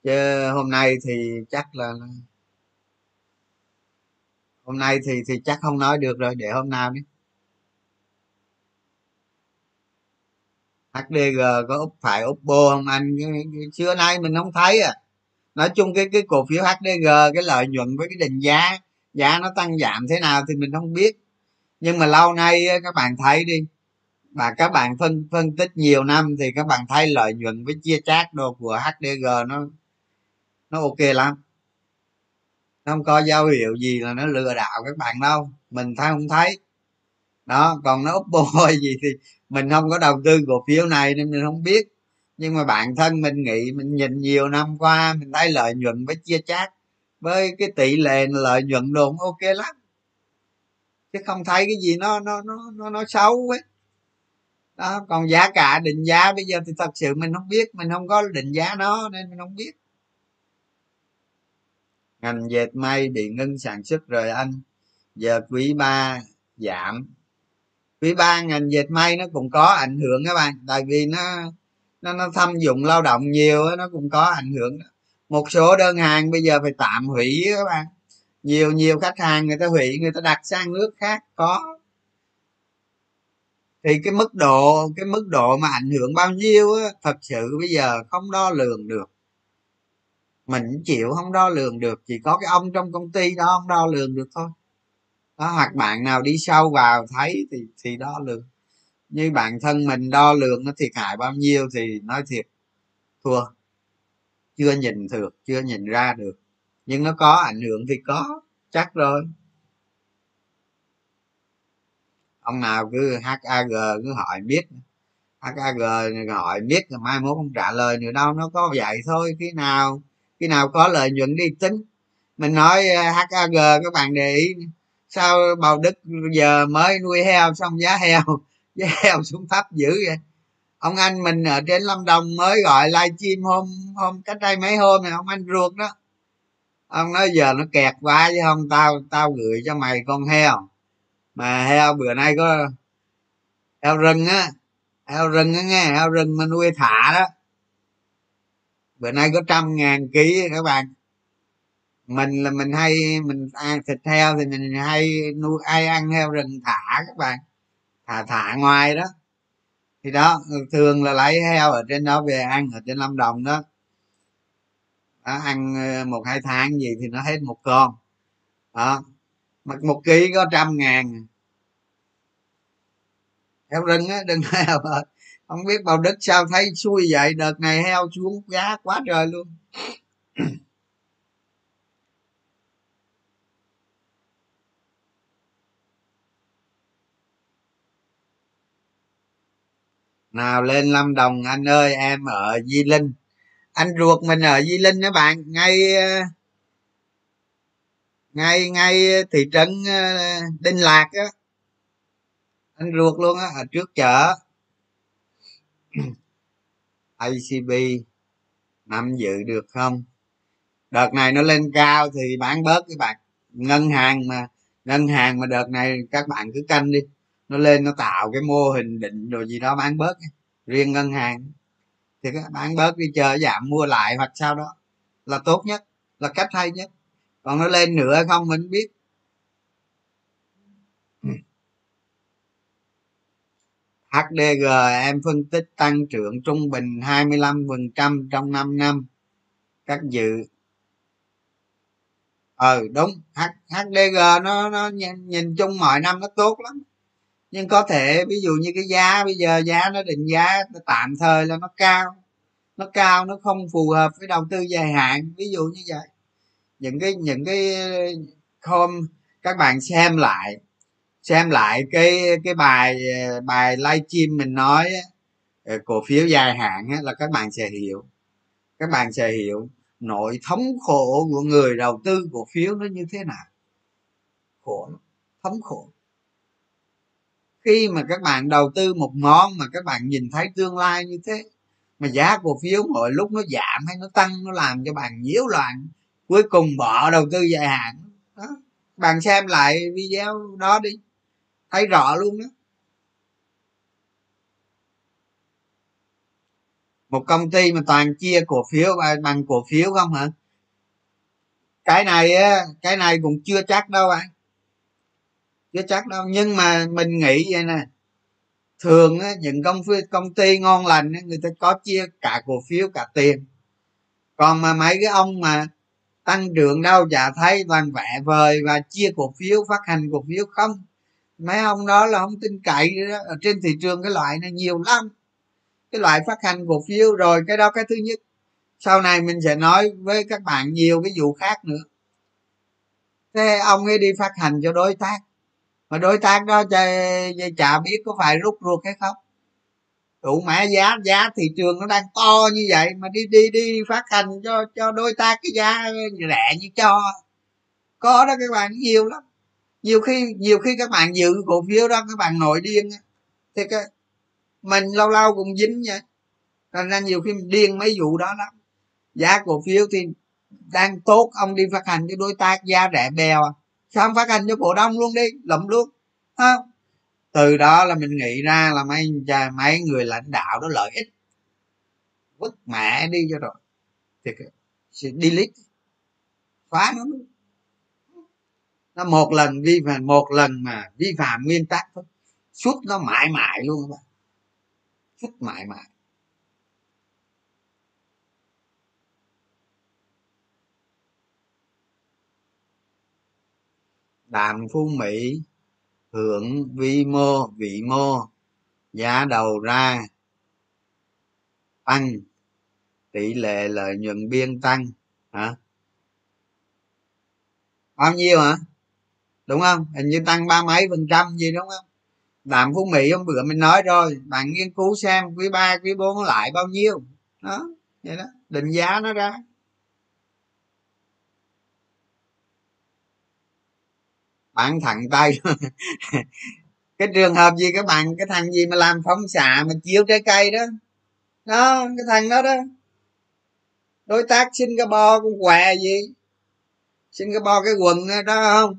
Chứ hôm nay thì chắc là hôm nay thì thì chắc không nói được rồi để hôm nào đi. HDG có úp phải Oppo không anh? Chưa nay mình không thấy à nói chung cái cái cổ phiếu HDG cái lợi nhuận với cái định giá giá nó tăng giảm thế nào thì mình không biết. Nhưng mà lâu nay các bạn thấy đi, và các bạn phân phân tích nhiều năm thì các bạn thấy lợi nhuận với chia chác đồ của HDG nó nó ok lắm. Nó không có dấu hiệu gì là nó lừa đảo các bạn đâu, mình thấy không thấy. Đó, còn nó Oppo [laughs] gì thì mình không có đầu tư cổ phiếu này nên mình không biết nhưng mà bản thân mình nghĩ mình nhìn nhiều năm qua mình thấy lợi nhuận với chia chác với cái tỷ lệ lợi nhuận đồ ok lắm. Chứ không thấy cái gì nó nó nó nó, nó xấu ấy. Đó còn giá cả định giá bây giờ thì thật sự mình không biết mình không có định giá nó nên mình không biết. Ngành dệt may bị ngưng sản xuất rồi anh giờ quý ba giảm. Quý ba ngành dệt may nó cũng có ảnh hưởng các bạn tại vì nó nó nó thâm dụng lao động nhiều nó cũng có ảnh hưởng một số đơn hàng bây giờ phải tạm hủy các bạn. Nhiều nhiều khách hàng người ta hủy người ta đặt sang nước khác có. Thì cái mức độ cái mức độ mà ảnh hưởng bao nhiêu á, thật sự bây giờ không đo lường được. Mình chịu không đo lường được chỉ có cái ông trong công ty đó không đo lường được thôi. Đó hoặc bạn nào đi sâu vào thấy thì thì đo lường như bản thân mình đo lường nó thiệt hại bao nhiêu thì nói thiệt, thua. Chưa nhìn được chưa nhìn ra được. Nhưng nó có ảnh hưởng thì có, chắc rồi. Ông nào cứ hag cứ hỏi biết. Hag hỏi biết rồi mai mốt không trả lời nữa đâu, nó có vậy thôi. Khi nào khi nào có lợi nhuận đi tính. Mình nói à, hag các bạn để ý. Sao bào đức giờ mới nuôi heo xong giá heo? Yeah, heo xuống thấp dữ vậy. Ông anh mình ở trên lâm đồng mới gọi livestream hôm hôm cách đây mấy hôm này ông anh ruột đó. Ông nói giờ nó kẹt quá chứ không tao tao gửi cho mày con heo. Mà heo bữa nay có heo rừng á heo rừng á nghe heo rừng mà nuôi thả đó. Bữa nay có trăm ngàn ký các bạn. Mình là mình hay mình ăn thịt heo thì mình hay nuôi ai ăn heo rừng thả các bạn thả thả ngoài đó. Thì đó thường là lấy heo ở trên đó về ăn ở trên lâm đồng đó, đó ăn ờ, một hai tháng gì thì nó hết một con. Đó mặc một ký có trăm ngàn. Heo rừng á đừng [laughs] heo không biết bào đức sao thấy xui vậy đợt này heo xuống giá quá trời luôn. Nào lên lâm đồng, anh ơi, em ở di linh. Anh ruột mình ở di linh đó bạn, ngay ờ, ngay ngay thị trấn ờ, đinh lạc á. Anh ruột luôn á, ở trước chợ. [clears throat] Acb nắm giữ được không? Đợt này nó lên cao thì bán bớt các bạn. Ngân hàng mà, ngân hàng mà đợt này các bạn cứ canh đi nó lên nó tạo cái mô hình định rồi gì đó bán bớt riêng ngân hàng. Thì các bán bớt đi chờ giảm mua lại hoặc sao đó là tốt nhất là cách hay nhất. Còn nó lên nữa không mình biết. HDG em phân tích tăng trưởng trung bình 25% trong 5 năm. Các dự. Ờ đúng. H, HDG nó nó nhìn, nhìn chung mọi năm nó tốt lắm nhưng có thể, ví dụ như cái giá, bây giờ giá nó định giá tạm thời là nó cao. Nó cao, nó không phù hợp với đầu tư dài hạn. Ví dụ như vậy. Những cái những cái, hôm các bạn xem lại xem lại cái cái bài bài livestream mình nói ờ, cổ phiếu dài hạn là các bạn sẽ hiểu. Các bạn sẽ hiểu nội thống khổ của người đầu tư cổ phiếu nó như thế nào. Khổ thống khổ khi mà các bạn đầu tư một món mà các bạn nhìn thấy tương lai như thế, mà giá cổ phiếu mỗi lúc nó giảm hay nó tăng, nó làm cho bạn nhiễu loạn, cuối cùng bỏ đầu tư dài hạn. Đó. bạn xem lại video đó đi, thấy rõ luôn đó. Một công ty mà toàn chia cổ phiếu bằng cổ phiếu không hả? Cái này cái này cũng chưa chắc đâu anh chưa chắc đâu nhưng mà mình nghĩ vậy nè thường á, những công công ty ngon lành á, người ta có chia cả cổ phiếu cả tiền. Còn mà mấy cái ông mà tăng trưởng đâu chả thấy toàn vẽ vời và chia cổ phiếu phát hành cổ phiếu không. Mấy ông đó là không tin cậy đó. ở trên thị trường cái loại này nhiều lắm. Cái loại phát hành cổ phiếu rồi cái đó cái thứ nhất. Sau này mình sẽ nói với các bạn nhiều cái vụ khác nữa. Thế ông ấy đi phát hành cho đối tác mà đối tác đó chả biết có phải rút ruột hay không. Đủ mẹ giá giá thị trường nó đang to như vậy mà đi đi đi phát hành cho cho đối tác cái giá rẻ như cho. Có đó các bạn, nhiều lắm. Nhiều khi nhiều khi các bạn giữ cổ phiếu đó, các bạn nội điên thì cái, mình lâu lâu cũng dính vậy thành ra nhiều khi mình điên mấy vụ đó lắm. Giá cổ phiếu thì đang tốt, ông đi phát hành cho đối tác giá rẻ bèo à sao không phát hành cho cổ đông luôn đi, lụm luôn ha? từ đó là mình nghĩ ra là mấy mấy người lãnh đạo đó lợi ích. Vứt mẹ đi cho rồi. Thì sẽ delete. Phá nó luôn. Nó một lần vi phạm một lần mà vi phạm nguyên tắc thôi. Suốt nó mãi mãi luôn các bạn. Suốt mãi mãi. Đạm phú mỹ, hưởng vi mô, vị mô, giá đầu ra, tăng, tỷ lệ lợi nhuận biên tăng, hả? Bao nhiêu hả? Đúng không? Hình như tăng ba mấy phần trăm gì đúng không? Đạm phú mỹ hôm bữa mình nói rồi, bạn nghiên cứu xem quý ba, quý bốn lại bao nhiêu. Đó, vậy đó, định giá nó ra. Bạn thẳng tay. [laughs] Cái trường hợp gì các bạn cái thằng gì mà làm phóng xạ mà chiếu trái cây đó? Đó cái thằng đó đó. Đối tác singapore cũng què gì singapore cái quần đó không?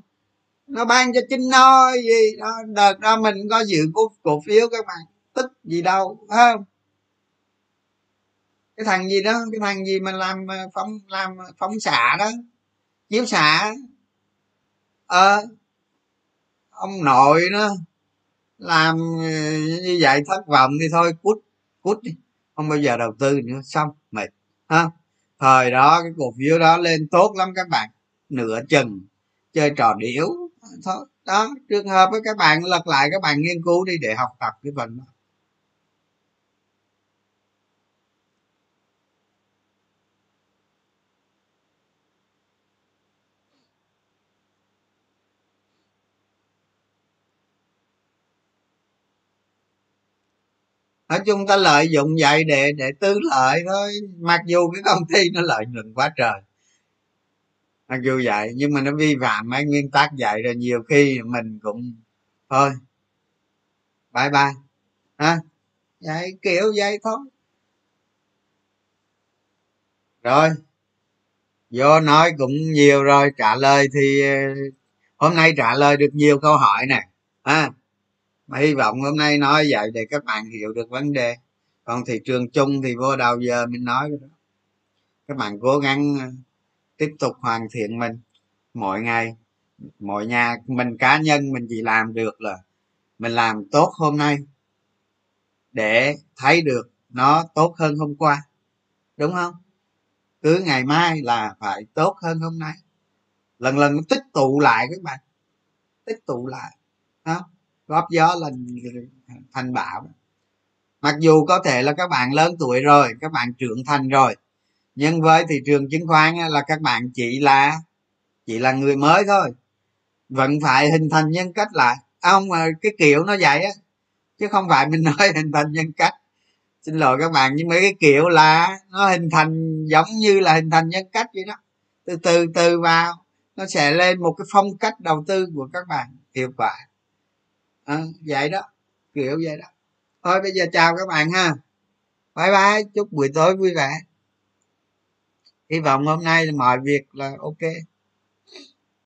Nó ban cho chính nó gì đó. Đợt đó mình có dự cổ, cổ phiếu các bạn. Tức gì đâu không? Cái thằng gì đó cái thằng gì mà làm ờ, phóng làm phóng xạ đó? Chiếu xạ. Ờ ông nội nó làm ờ, như vậy thất vọng thì thôi, cút cút đi. Không bao giờ đầu tư nữa, xong, mệt, ha. Thời đó, cái cổ phiếu đó lên tốt lắm các bạn, nửa chừng, chơi trò điểu, thôi. Đó, trường hợp với các bạn, lật lại các bạn nghiên cứu đi để học tập cái phần đó. Nói chung ta lợi dụng vậy để để tư lợi thôi. Mặc dù cái công ty nó lợi nhuận quá trời. Mặc dù vậy, nhưng mà nó vi phạm mấy nguyên tắc vậy rồi nhiều khi mình cũng, thôi, bye bye. Ha vậy kiểu vậy thôi. Rồi, vô nói cũng nhiều rồi, trả lời thì, hôm nay trả lời được nhiều câu hỏi nè. Ha mà hy vọng hôm nay nói vậy để các bạn hiểu được vấn đề. Còn thị trường chung thì vô đầu giờ mình nói đó. Các bạn cố gắng ờ, tiếp tục hoàn thiện mình. Mỗi ngày, mỗi nhà mình cá nhân mình chỉ làm được là mình làm tốt hôm nay để thấy được nó tốt hơn hôm qua. Đúng không? Cứ ngày mai là phải tốt hơn hôm nay. Lần lần tích tụ lại các bạn. Tích tụ lại đó góp gió lên thành bão. Mặc dù có thể là các bạn lớn tuổi rồi, các bạn trưởng thành rồi, nhưng với thị trường chứng khoán là các bạn chỉ là chỉ là người mới thôi. Vẫn phải hình thành nhân cách lại. À, Ông mà cái kiểu nó vậy á, chứ không phải mình [laughs] nói hình thành nhân cách. Xin lỗi các bạn, nhưng mấy cái kiểu là nó hình thành giống như là hình thành nhân cách vậy đó. Từ từ từ vào, nó sẽ lên một cái phong cách đầu tư của các bạn hiệu quả à, vậy đó kiểu vậy đó. Thôi bây giờ chào các bạn ha. Bye bye chúc buổi tối vui vẻ. Hy vọng hôm nay mọi việc là ok.